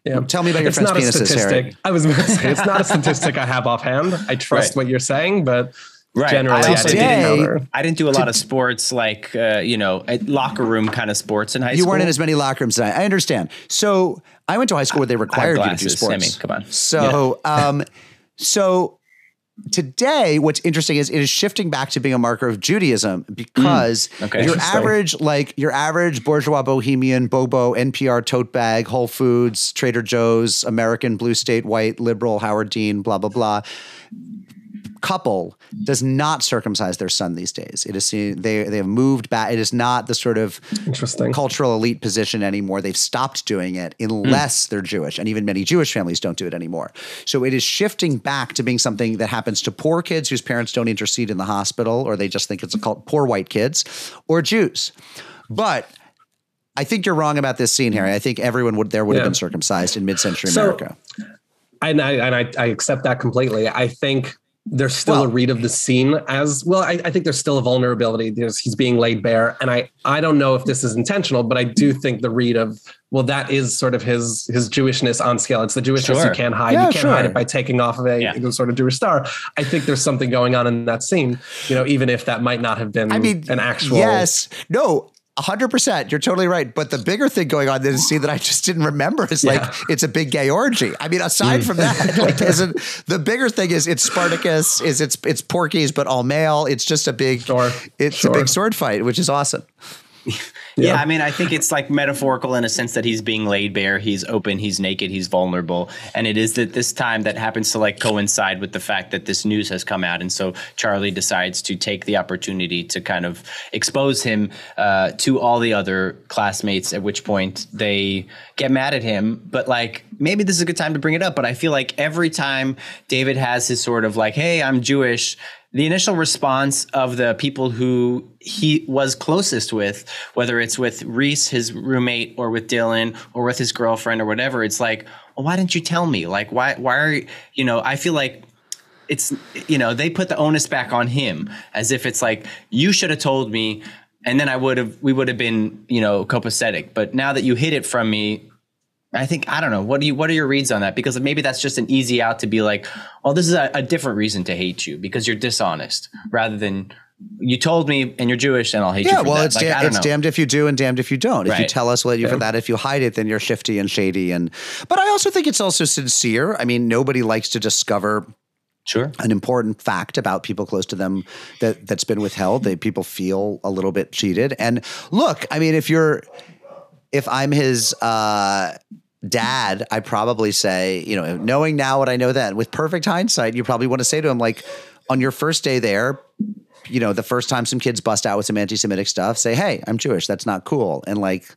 A: Yeah.
C: Tell me about your
A: it's
C: friend's
A: not a
C: penises,
A: statistic.
C: Harry.
A: I was going to say it's not a statistic I have offhand. I trust
B: Right.
A: what you're saying, but
B: Right.
A: generally,
B: I
A: I,
B: also
A: didn't
B: I didn't do a lot of sports like uh, you know locker room kind of sports in high
C: You
B: school.
C: You weren't in as many locker rooms tonight. I understand. So I went to high school where they required you to do
B: glasses,
C: sports.
B: Sammy, come on.
C: So, um, so today, what's interesting is it is shifting back to being a marker of Judaism because
B: Mm. Okay.
C: your average, like your average bourgeois bohemian, Bobo, NPR tote bag, Whole Foods, Trader Joe's, American blue state white liberal, Howard Dean, blah blah blah. Couple does not circumcise their son these days. It is seen, they they have moved back. It is not the sort of
A: Interesting.
C: cultural elite position anymore. They've stopped doing it unless hmm. they're Jewish, and even many Jewish families don't do it anymore. So it is shifting back to being something that happens to poor kids whose parents don't intercede in the hospital, or they just think it's a cult, poor white kids, or Jews. But I think you're wrong about this scene, Harry. I think everyone would there would have been circumcised in mid-century
A: So-
C: America.
A: and I and I, I accept that completely. I think there's still
C: Well-
A: a read of the scene as well. I, I think there's still a vulnerability. There's he's being laid bare, and I I don't know if this is intentional, but I do mm. think the read of well, that is sort of his his Jewishness on scale. It's the Jewishness
B: Sure.
A: you can't hide.
C: Yeah,
A: you can't
C: sure.
A: hide it by taking off of a
B: Yeah.
A: sort of Jewish star. I think there's something going on in that scene. You know, even if that might not have been
C: I mean,
A: an actual
C: Yes, no. 100%. You're totally right. But the bigger thing going on this scene that I just didn't remember is like
A: Yeah.
C: it's a big gay orgy. I mean, aside mm. from that, like isn't the bigger thing is it's Spartacus, is it's it's Porky's, but all male. It's just a big
A: Sure.
C: it's
A: Sure.
C: a big sword fight, which is awesome.
B: Yeah. I mean, I think it's like metaphorical in a sense that he's being laid bare, he's open, he's naked, he's vulnerable, and it is that this time that happens to like coincide with the fact that this news has come out, and so Charlie decides to take the opportunity to kind of expose him uh, to all the other classmates. At which point they get mad at him, but like maybe this is a good time to bring it up. But I feel like every time David has his sort of like, "Hey, I'm Jewish." The initial response of the people who he was closest with, whether it's with Reece, his roommate, or with Dillon, or with his girlfriend, or whatever, it's like, well, why didn't you tell me? Like, why, why are you, you know, I feel like it's, you know, they put the onus back on him as if it's like, you should have told me. And then I would have, we would have been, you know, copacetic. But now that you hid it from me, I think I don't know. What do you? What are your reads on that? Because maybe that's just an easy out to be like, well, this is a, a different reason to hate you because you're dishonest, rather than you told me and you're Jewish and I'll hate you.
C: Yeah, well,
B: that.
C: it's
B: Like,
C: da- it's
B: know.
C: damned if you do and damned if you don't. If you tell us what you for that, if you hide it, then you're shifty and shady. And but I also think it's also sincere. I mean, nobody likes to discover
B: Sure.
C: an important fact about people close to them that that's been withheld. They people feel a little bit cheated. And look, I mean, if you're if I'm his uh dad, I probably say, you know, knowing now what I know then, with perfect hindsight, you probably want to say to him, like, on your first day there, you know, the first time some kids bust out with some anti-Semitic stuff, say, "Hey, I'm Jewish. That's not cool," and like,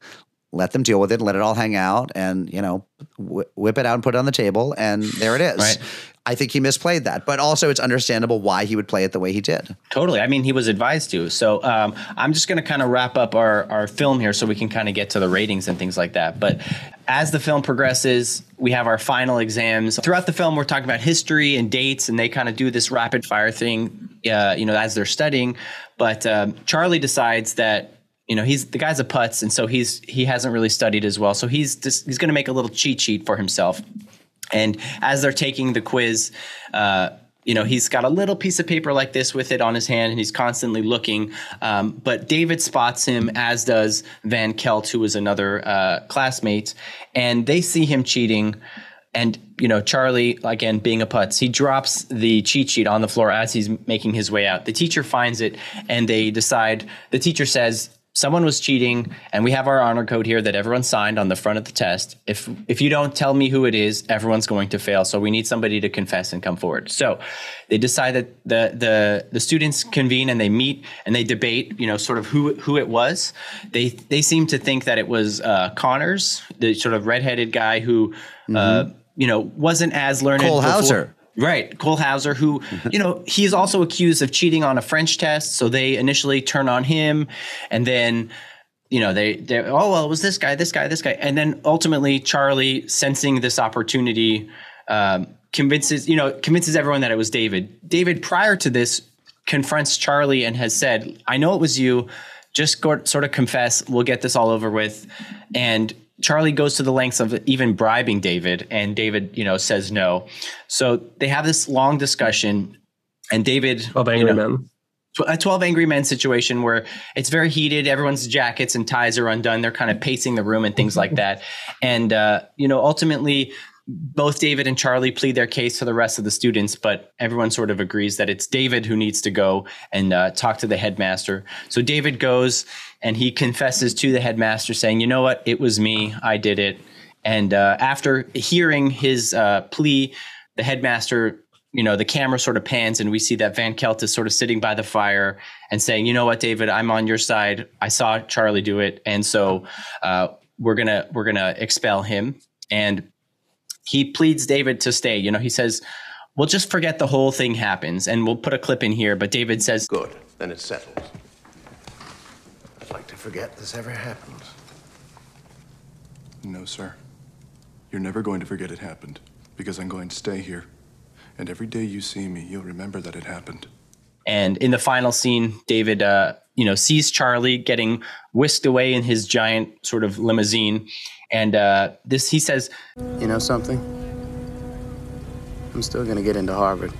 C: let them deal with it and let it all hang out, and you know, wh- whip it out and put it on the table, and there it is.
B: Right.
C: I think he misplayed that, but also it's understandable why he would play it the way he did.
B: Totally. I mean, he was advised to. So um, I'm just going to kind of wrap up our, our film here so we can kind of get to the ratings and things like that. But as the film progresses, we have our final exams. Throughout the film, we're talking about history and dates, and they kind of do this rapid fire thing, uh, you know, as they're studying. But um, Charlie decides that you know he's the guy's a putz, and so he's he hasn't really studied as well. So he's just, he's going to make a little cheat sheet for himself. And as they're taking the quiz, uh, you know, he's got a little piece of paper like this with it on his hand, and he's constantly looking. Um, but David spots him, as does Van Kelt, who is another uh, classmate, and they see him cheating. And you know, Charlie again being a putz, he drops the cheat sheet on the floor as he's making his way out. The teacher finds it, and they decide. The teacher says, someone was cheating and we have our honor code here that everyone signed on the front of the test if if you don't tell me who it is everyone's going to fail so we need somebody to confess and come forward so they decide that the the the students convene and they meet and they debate you know sort of who who it was they they seem to think that it was uh, connors the sort of redheaded guy who uh, you know wasn't as learned
C: Cole
B: before.
C: Hauser.
B: Right, Cole Hauser, who, you know, he's also accused of cheating on a French test. So they initially turn on him, and then, you know, they they oh well, it was this guy, this guy, this guy, and then ultimately Charlie, sensing this opportunity, um, convinces you know convinces everyone that it was David. David, prior to this, confronts Charlie and has said, "I know it was you." just go, sort of confess. We'll get this all over with. And Charlie goes to the lengths of even bribing David, and David, you know, says no. So they have this long discussion, and David,
A: Twelve Angry
B: you know,
A: Men.
B: a 12 angry men situation where it's very heated everyone's jackets and ties are undone they're kind of pacing the room and things like that and uh, you know ultimately both david and charlie plead their case to the rest of the students but everyone sort of agrees that it's david who needs to go and uh, talk to the headmaster so david goes and he confesses to the headmaster saying you know what it was me i did it and uh, after hearing his uh, plea the headmaster you know, the camera sort of pans and we see that Van Kelt is sort of sitting by the fire and saying, you know what, David, I'm on your side. I saw Charlie do it. And so uh, we're to, we're to expel him. And he pleads David to stay. You know, he says, we'll just forget the whole thing happens and we'll put a clip in here. But David says,
F: Good. Then it's settled. I'd like to forget this ever happened.
I: No, sir. You're never going to forget it happened because I'm going to stay here. And every day you see me, you'll remember that it happened.
B: And in the final scene, David, uh, you know, sees Charlie getting whisked away in his giant sort of limousine, and uh, this he says,
J: You know something? I'm still gonna get into Harvard.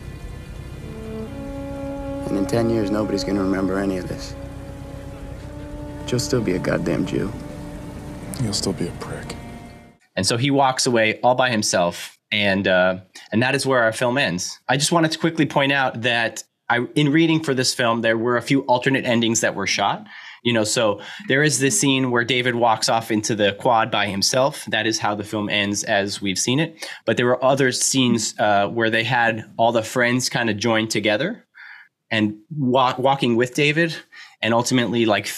J: And in 10 years, nobody's gonna remember any of this. But you'll still be a goddamn Jew.
I: You'll still be a prick.
B: and so he walks away all by himself, and uh, and that is where our film ends. I just wanted to quickly point out that I, in reading for this film, there were a few alternate endings that were shot. You know, so there is this scene where David walks off into the quad by himself. That is how the film ends as we've seen it. But there were other scenes uh, where they had all the friends kind of joined together and walk, walking with David, and ultimately, like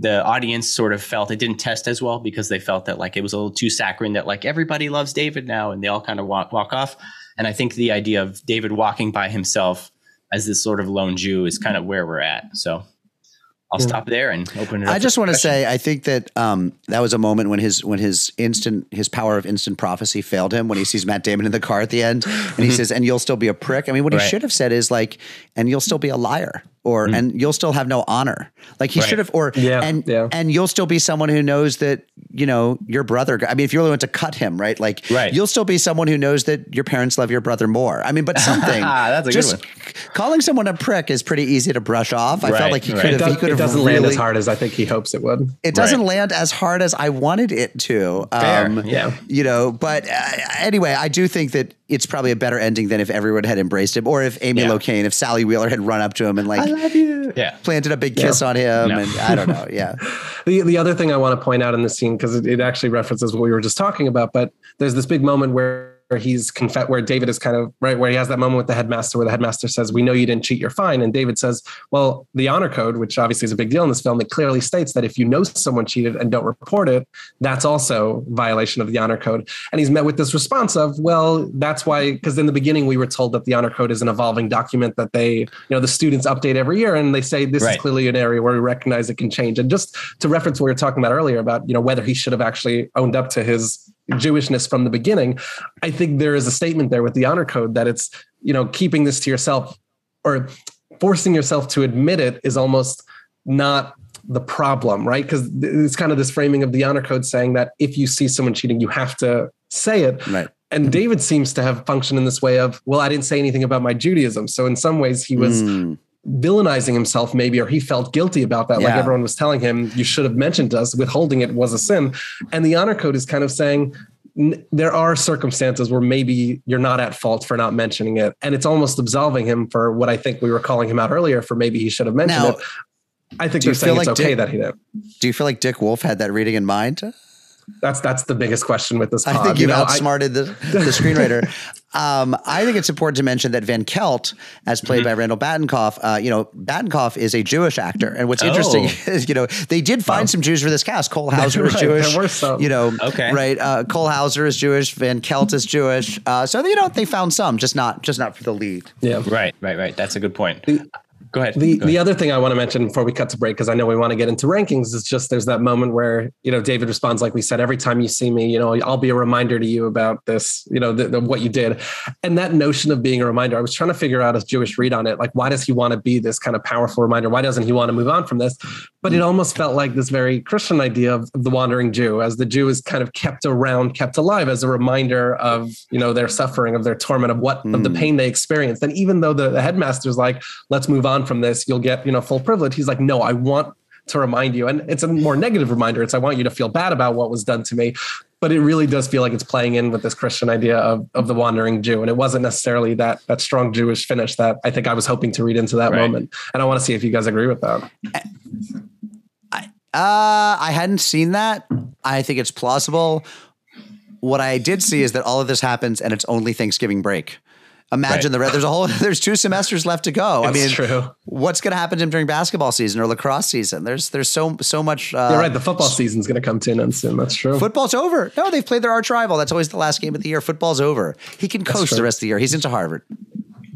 B: the audience sort of felt it didn't test as well because they felt that like it was a little too saccharine that like everybody loves David now, and they all kind of walk walk off. And I think the idea of David walking by himself as this sort of lone Jew is kind of where we're at. So I'll
C: Yeah.
B: stop there and open it up.
C: I just want to say, I think that um, that was a moment when his when his instant his power of instant prophecy failed him when he sees Matt Damon in the car at the end, and he says, "And you'll still be a prick." I mean, what he
B: Right.
C: should have said is like, "And you'll still be a liar," or "And you'll still have no honor." Like he
B: Right.
C: should have, or
A: Yeah,
C: and
A: yeah.
C: and you'll still be someone who knows that you know your brother. I mean, if you really want to cut him, right? Like,
B: Right.
C: you'll still be someone who knows that your parents love your brother more. I mean, but something.
B: That's a good
C: just
B: one.
C: calling someone a prick is pretty easy to brush off. I
B: Right,
C: felt like he could
A: It,
C: have. He could
A: it
C: have
A: doesn't
C: really,
A: land as hard as I think he hopes it would.
C: it doesn't land as hard as I wanted it to. Um,
A: yeah.
C: You know, but uh, anyway, I do think that it's probably a better ending than if everyone had embraced him or if Amy
B: Yeah.
C: Locane, if Sally Wheeler had run up to him and like
A: you.
B: Yeah.
C: planted a big kiss on him.
B: No.
C: And I don't know. Yeah.
A: The the other thing I want to point out in this scene because it, it actually references what we were just talking about, but there's this big moment where he's confess where David is kind of right where he has that moment with the headmaster where the headmaster says, "We know you didn't cheat, you're fine," and David says, "Well, the honor code, which obviously is a big deal in this film, it clearly states that if you know someone cheated and don't report it, that's also violation of the honor code." And he's met with this response of, "Well, that's why," because in the beginning we were told that the honor code is an evolving document that they, you know, the students update every year, and they say this
B: Right.
A: is clearly an area where we recognize it can change. And just to reference what we were talking about earlier about, you know, whether he should have actually owned up to his Jewishness from the beginning, I think there is a statement there with the honor code that it's, you know, keeping this to yourself or forcing yourself to admit it is almost not the problem, right? Because it's kind of this framing of the honor code saying that if you see someone cheating, you have to say it.
C: Right.
A: And David seems to have functioned in this way of, well, I didn't say anything about my Judaism. So in some ways, he was
C: Mm.
A: Villainizing himself maybe or he felt guilty about that like everyone was telling him you should have mentioned us. Withholding it was a sin. And the honor code is kind of saying there are circumstances where maybe you're not at fault for not mentioning it. And it's almost absolving him for what i think we were calling him out earlier for maybe he should have mentioned
C: Now,
A: it. I think
C: do you
A: they're saying
C: feel
A: it's
C: like
A: okay
C: Dick-
A: that he did
C: Do you feel like Dick Wolf had that reading in mind?
A: That's that's the biggest question with this
C: I think
A: You
C: you've
A: know, I-
C: outsmarted the, the screenwriter. um, I think it's important to mention that Van Kelt, as played by Randall Batinkoff, uh, you know, Batinkoff is a Jewish actor. And what's interesting
B: Oh.
C: is, you know, they did find some Jews for this cast. Cole Hauser is Jewish.
A: there were some.
C: You know,
B: Okay.
C: right? Uh, Cole Hauser is Jewish. Van Kelt is Jewish. Uh, so you know, they found some, just not just not for the lead.
A: yeah
B: Right, right, right. That's a good point. Go ahead.
A: The
B: Go
A: the
B: ahead.
A: other thing I want to mention before we cut to break, because I know we want to get into rankings, is just there's that moment where you know David responds like we said, every time you see me, you know, I'll be a reminder to you about this, you know, what you did, and that notion of being a reminder. I was trying to figure out a Jewish read on it, like why does he want to be this kind of powerful reminder? Why doesn't he want to move on from this? But it almost felt like this very Christian idea of, of the wandering Jew, as the Jew is kind of kept around, kept alive as a reminder of you know their suffering, of their torment, of what of the
C: Mm.
A: pain they experienced. And even though the, the headmaster's like, let's move on from this, you'll get you know full privilege. He's like, no, I want to remind you, and it's a more negative reminder. It's I want you to feel bad about what was done to me. But it really does feel like it's playing in with this Christian idea of, of the wandering Jew, and it wasn't necessarily that that strong Jewish finish that I think I was hoping to read into that
B: Right.
A: moment. And I want to see if you guys agree with that.
C: I, uh, I hadn't seen that. I think it's plausible. What I did see is that all of this happens and it's only Thanksgiving break. Imagine the re- there's a whole there's two semesters left to go. I mean,
A: true.
C: what's going to happen to him during basketball season or lacrosse season? There's there's so so much. Uh,
A: You're right. The football season's going to come to an end soon. That's true.
C: Football's over. No, they've played their arch rival. That's always the last game of the year. Football's over. He can coach the rest of the year. He's into Harvard.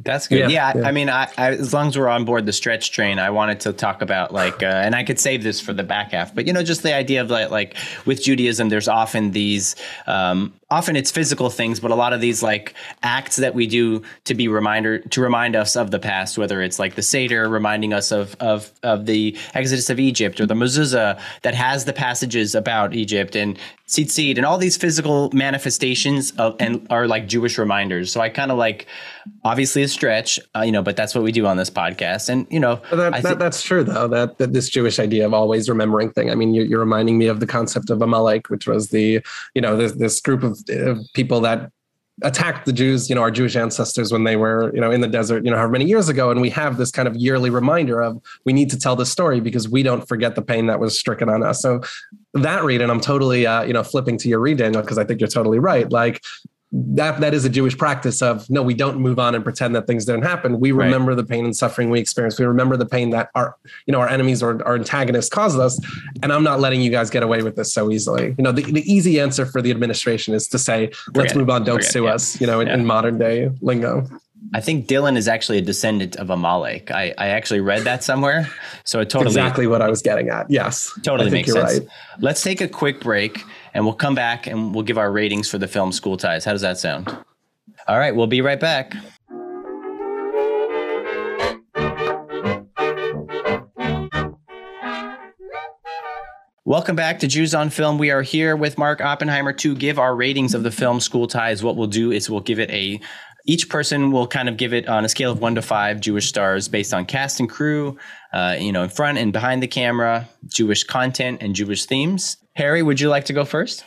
B: That's good.
A: Yeah,
B: Yeah, I-
A: yeah.
B: I mean, I, I, as long as we're on board the stretch train, I wanted to talk about like, uh, and I could save this for the back half, but you know, just the idea of like, like with Judaism, there's often these, um, often it's physical things, but a lot of these like acts that we do to be reminder to remind us of the past, whether it's like the Seder reminding us of of of the Exodus of Egypt or the mezuzah that has the passages about Egypt and tzitzit and all these physical manifestations of and are like Jewish reminders. So I kind of like, obviously a stretch, uh, you know, but that's what we do on this podcast, and you know,
A: That, that, that's true, though. That, that this Jewish idea of always remembering thing. I mean, you're, you're reminding me of the concept of Amalek, which was the, you know, this, this group of, of people that attacked the Jews, you know, our Jewish ancestors when they were, you know, in the desert, you know, however many years ago. And we have this kind of yearly reminder of we need to tell this story because we don't forget the pain that was stricken on us. So that read, and I'm totally, uh, you know, flipping to your read, Daniel, because I think you're totally right. Like that that is a Jewish practice of no, we don't move on and pretend that things don't happen. We
B: Right.
A: remember the pain and suffering we experienced. We remember the pain that our you know our enemies or our antagonists caused us. And I'm not letting you guys get away with this so easily. You know, the, the easy answer for the administration is to say, let's
B: Forget
A: move on, don't
B: Forget
A: sue
B: yeah.
A: us. You know, in,
B: Yeah.
A: in modern day lingo.
B: I think Dillon is actually a descendant of Amalek. I, I actually read that somewhere, so it totally
A: exactly what I was getting at. Yes,
B: totally makes sense.
A: right.
B: Let's take a quick break, and we'll come back and we'll give our ratings for the film School Ties. How does that sound? All right, we'll be right back. Welcome back to Jews on Film. We are here with Mark Oppenheimer to give our ratings of the film School Ties. What we'll do is we'll give it a each person will kind of give it on a scale of one to five Jewish stars based on cast and crew, uh, you know, in front and behind the camera, Jewish content and Jewish themes. Harry, would you like to go first?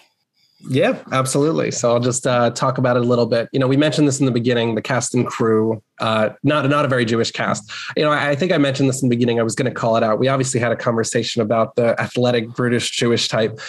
A: Yeah, absolutely. So I'll just uh, talk about it a little bit. You know, we mentioned this in the beginning, the cast and crew, uh, not not a very Jewish cast. You know, I, I think I mentioned this in the beginning. I was going to call it out. We obviously had a conversation about the athletic British Jewish type.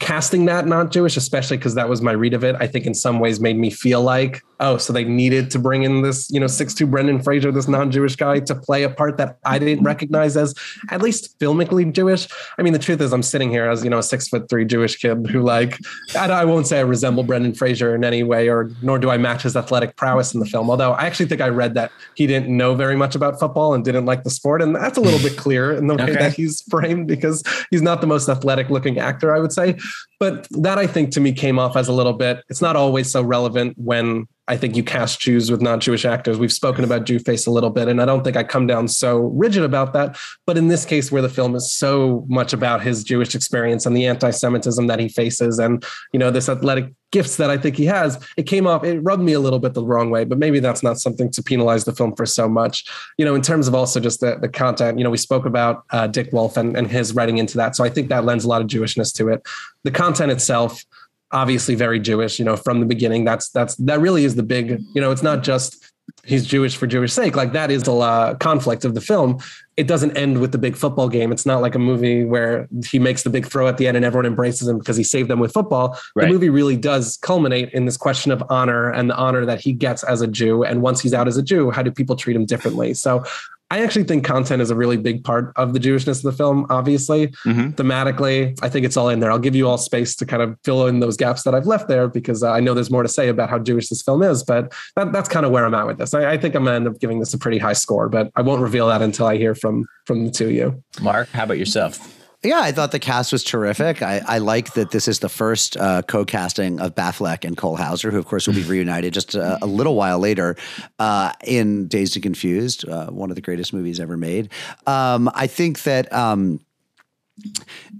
A: Casting that not Jewish, especially because that was my read of it, I think in some ways made me feel like, oh, so they needed to bring in this, you know, six two Brendan Fraser, this non-Jewish guy, to play a part that I didn't recognize as at least filmically Jewish. I mean, the truth is, I'm sitting here as you know a six foot three Jewish kid who, like, I, I won't say I resemble Brendan Fraser in any way, or nor do I match his athletic prowess in the film. Although I actually think I read that he didn't know very much about football and didn't like the sport, and that's a little bit clear in the way
B: Okay.
A: that he's framed because he's not the most athletic looking actor, I would say. But that I think to me came off as a little bit. It's not always so relevant when I think you cast Jews with non-Jewish actors. We've spoken about Jew face a little bit, and I don't think I come down so rigid about that. But in this case, where the film is so much about his Jewish experience and the anti-Semitism that he faces, and you know this athletic gifts that I think he has, it came off. It rubbed me a little bit the wrong way. But maybe that's not something to penalize the film for so much. You know, in terms of also just the, the content. You know, we spoke about uh, Dick Wolf and, and his writing into that, so I think that lends a lot of Jewishness to it. The content itself obviously very Jewish, you know, from the beginning. That's that's that really is the big, you know, it's not just he's Jewish for Jewish sake. Like that is the uh, conflict of the film. It doesn't end with the big football game. It's not like a movie where he makes the big throw at the end and everyone embraces him because he saved them with football.
B: Right.
A: The movie really does culminate in this question of honor and the honor that he gets as a Jew. And once he's out as a Jew, how do people treat him differently? So I actually think content is a really big part of the Jewishness of the film, obviously. Mm-hmm. Thematically, I think it's all in there. I'll give you all space to kind of fill in those gaps that I've left there because uh, I know there's more to say about how Jewish this film is, but that, that's kind of where I'm at with this. I, I think I'm going to end up giving this a pretty high score, but I won't reveal that until I hear from from the two of you.
B: Mark, how about yourself?
C: Yeah, I thought the cast was terrific. I, I like that this is the first uh, co-casting of Batfleck and Cole Hauser, who of course will be reunited just a, a little while later uh, in Dazed and Confused, uh, one of the greatest movies ever made. Um, I think that um,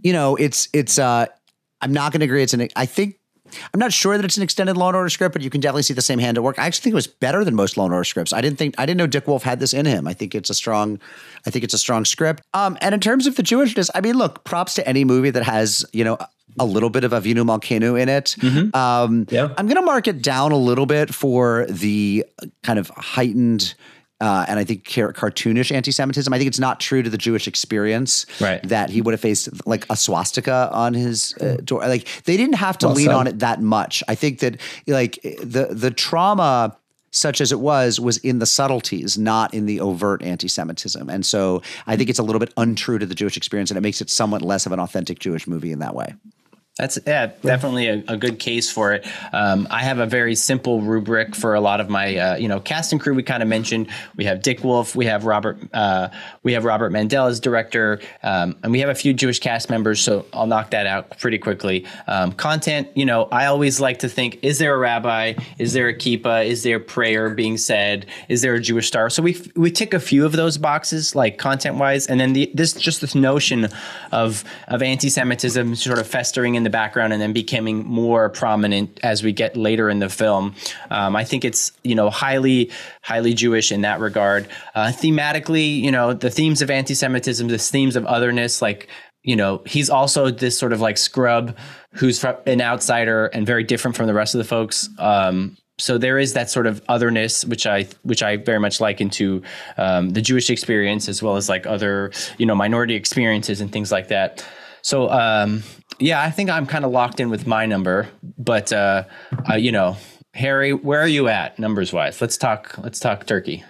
C: you know it's it's. Uh, I'm not going to agree. It's an. I think I'm not sure that it's an extended Law and Order script, but you can definitely see the same hand at work. I actually think it was better than most Law and Order scripts. I didn't think I didn't know Dick Wolf had this in him. I think it's a strong, I think it's a strong script. Um, and in terms of the Jewishness, I mean, look, props to any movie that has you know a little bit of Avinu Malkeinu in it. Mm-hmm. Um, yeah. I'm going to mark it down a little bit for the kind of heightened uh, and I think cartoonish anti-Semitism. I think it's not true to the Jewish experience
B: right.
C: that he would have faced like a swastika on his uh, door. Like they didn't have to well lean said. on it that much. I think that like the the trauma such as it was was in the subtleties not in the overt anti-semitism and so i think it's a little bit untrue to the jewish experience and it makes it somewhat less of an authentic jewish movie in that way
B: that's yeah, definitely a, a, good case for it. Um, I have a very simple rubric for a lot of my uh, you know cast and crew. We kind of mentioned we have Dick Wolf, we have Robert, uh, we have Robert Mandel as director, um, and we have a few Jewish cast members. So I'll knock that out pretty quickly. Um, content, you know, I always like to think: is there a rabbi? Is there a kippah? Is there prayer being said? Is there a Jewish star? So we we tick a few of those boxes, like content wise, and then the, this just this notion of of anti-Semitism sort of festering in the the background and then becoming more prominent as we get later in the film. Um, I think it's you know highly highly Jewish in that regard. Uh, thematically, you know, the themes of anti-Semitism, the themes of otherness, like you know, he's also this sort of like scrub who's an outsider and very different from the rest of the folks. Um, so there is that sort of otherness, which I which I very much like into um, the Jewish experience as well as like other you know minority experiences and things like that. So um, yeah, I think I'm kind of locked in with my number, but uh, uh, you know, Harry, where are you at numbers wise? Let's talk. Let's talk turkey.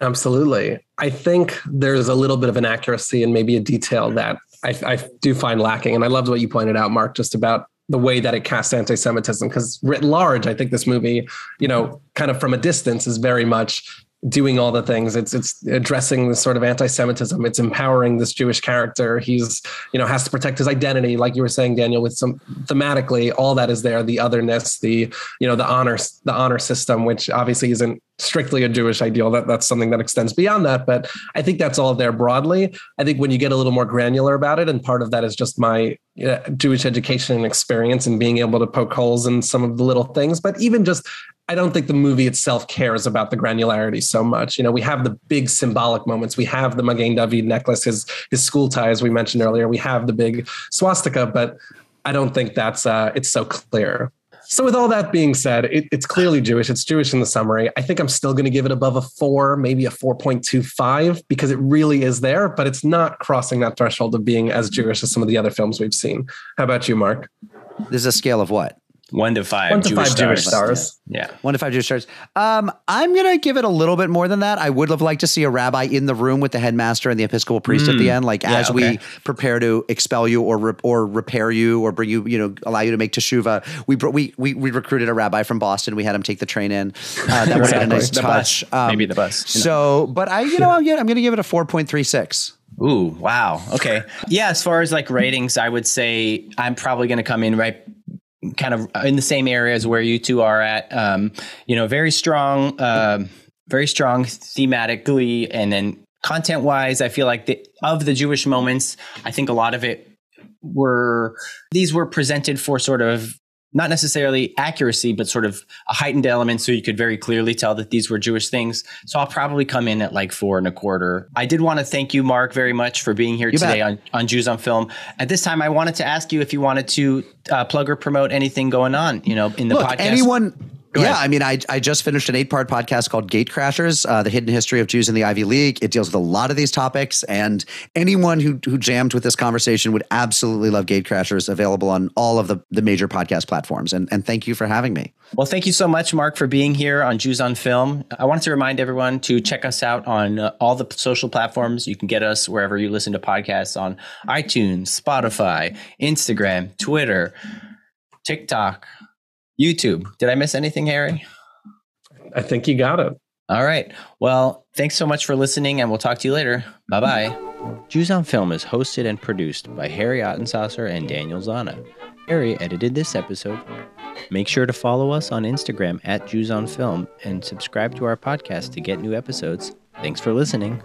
A: Absolutely. I think there's a little bit of inaccuracy and maybe a detail that I, I do find lacking. And I loved what you pointed out, Mark, just about the way that it casts anti-Semitism. Because writ large, I think this movie, you know, kind of from a distance, is very much doing all the things. It's it's addressing the sort of anti-Semitism. It's empowering this Jewish character. He's you know has to protect his identity, like you were saying, Daniel. With some thematically, all that is there. The otherness, the you know the honor the honor system, which obviously isn't strictly a Jewish ideal. That that's something that extends beyond that. But I think that's all there broadly. I think when you get a little more granular about it, and part of that is just my uh, Jewish education and experience and being able to poke holes in some of the little things. But even just I don't think the movie itself cares about the granularity so much. You know, we have the big symbolic moments. We have the Magen David necklace, his his school tie, as we mentioned earlier. We have the big swastika, but I don't think that's uh, it's so clear. So, with all that being said, it, it's clearly Jewish. It's Jewish in the summary. I think I'm still going to give it above a four, maybe a 4.25, because it really is there, but it's not crossing that threshold of being as Jewish as some of the other films we've seen. How about you, Mark?
C: There's a scale of what?
B: One to five.
A: One to Jewish five stars. Jewish stars.
B: Yeah. yeah.
C: One to five Jewish stars. Um, I'm gonna give it a little bit more than that. I would have liked to see a rabbi in the room with the headmaster and the Episcopal priest mm. at the mm. end, like yeah, as okay. we prepare to expel you or re- or repair you or bring you, you know, allow you to make teshuva. We we we we recruited a rabbi from Boston. We had him take the train in. Uh, that was a nice touch.
B: Um, Maybe the bus.
C: So, but I, you know, I'm, I'm gonna give it a four point three six.
B: Ooh, wow. Okay. Yeah, as far as like ratings, I would say I'm probably going to come in right kind of in the same areas where you two are at. Um, you know, very strong, uh, very strong thematically, and then content wise, I feel like the, of the Jewish moments, I think a lot of it were these were presented for sort of not necessarily accuracy, but sort of a heightened element. So you could very clearly tell that these were Jewish things. So I'll probably come in at like four and a quarter. I did want to thank you, Mark, very much for being here you today on, on Jews on Film. At this time, I wanted to ask you if you wanted to uh, plug or promote anything going on, you know, in the
C: Look,
B: podcast.
C: Anyone yeah, I mean, I, I just finished an eight part podcast called Gatecrashers, uh, the hidden history of Jews in the Ivy League. It deals with a lot of these topics, and anyone who who jammed with this conversation would absolutely love Gatecrashers. Available on all of the the major podcast platforms. And and thank you for having me.
B: Well, thank you so much, Mark, for being here on Jews on Film. I wanted to remind everyone to check us out on uh, all the social platforms. You can get us wherever you listen to podcasts on iTunes, Spotify, Instagram, Twitter, TikTok, YouTube. Did I miss anything, Harry?
A: I think you got it.
B: All right. Well, thanks so much for listening, and we'll talk to you later. Bye bye. Jews on Film is hosted and produced by Harry Ottensasser and Daniel Zana. Harry edited this episode. Make sure to follow us on Instagram at Jews on Film and subscribe to our podcast to get new episodes. Thanks for listening.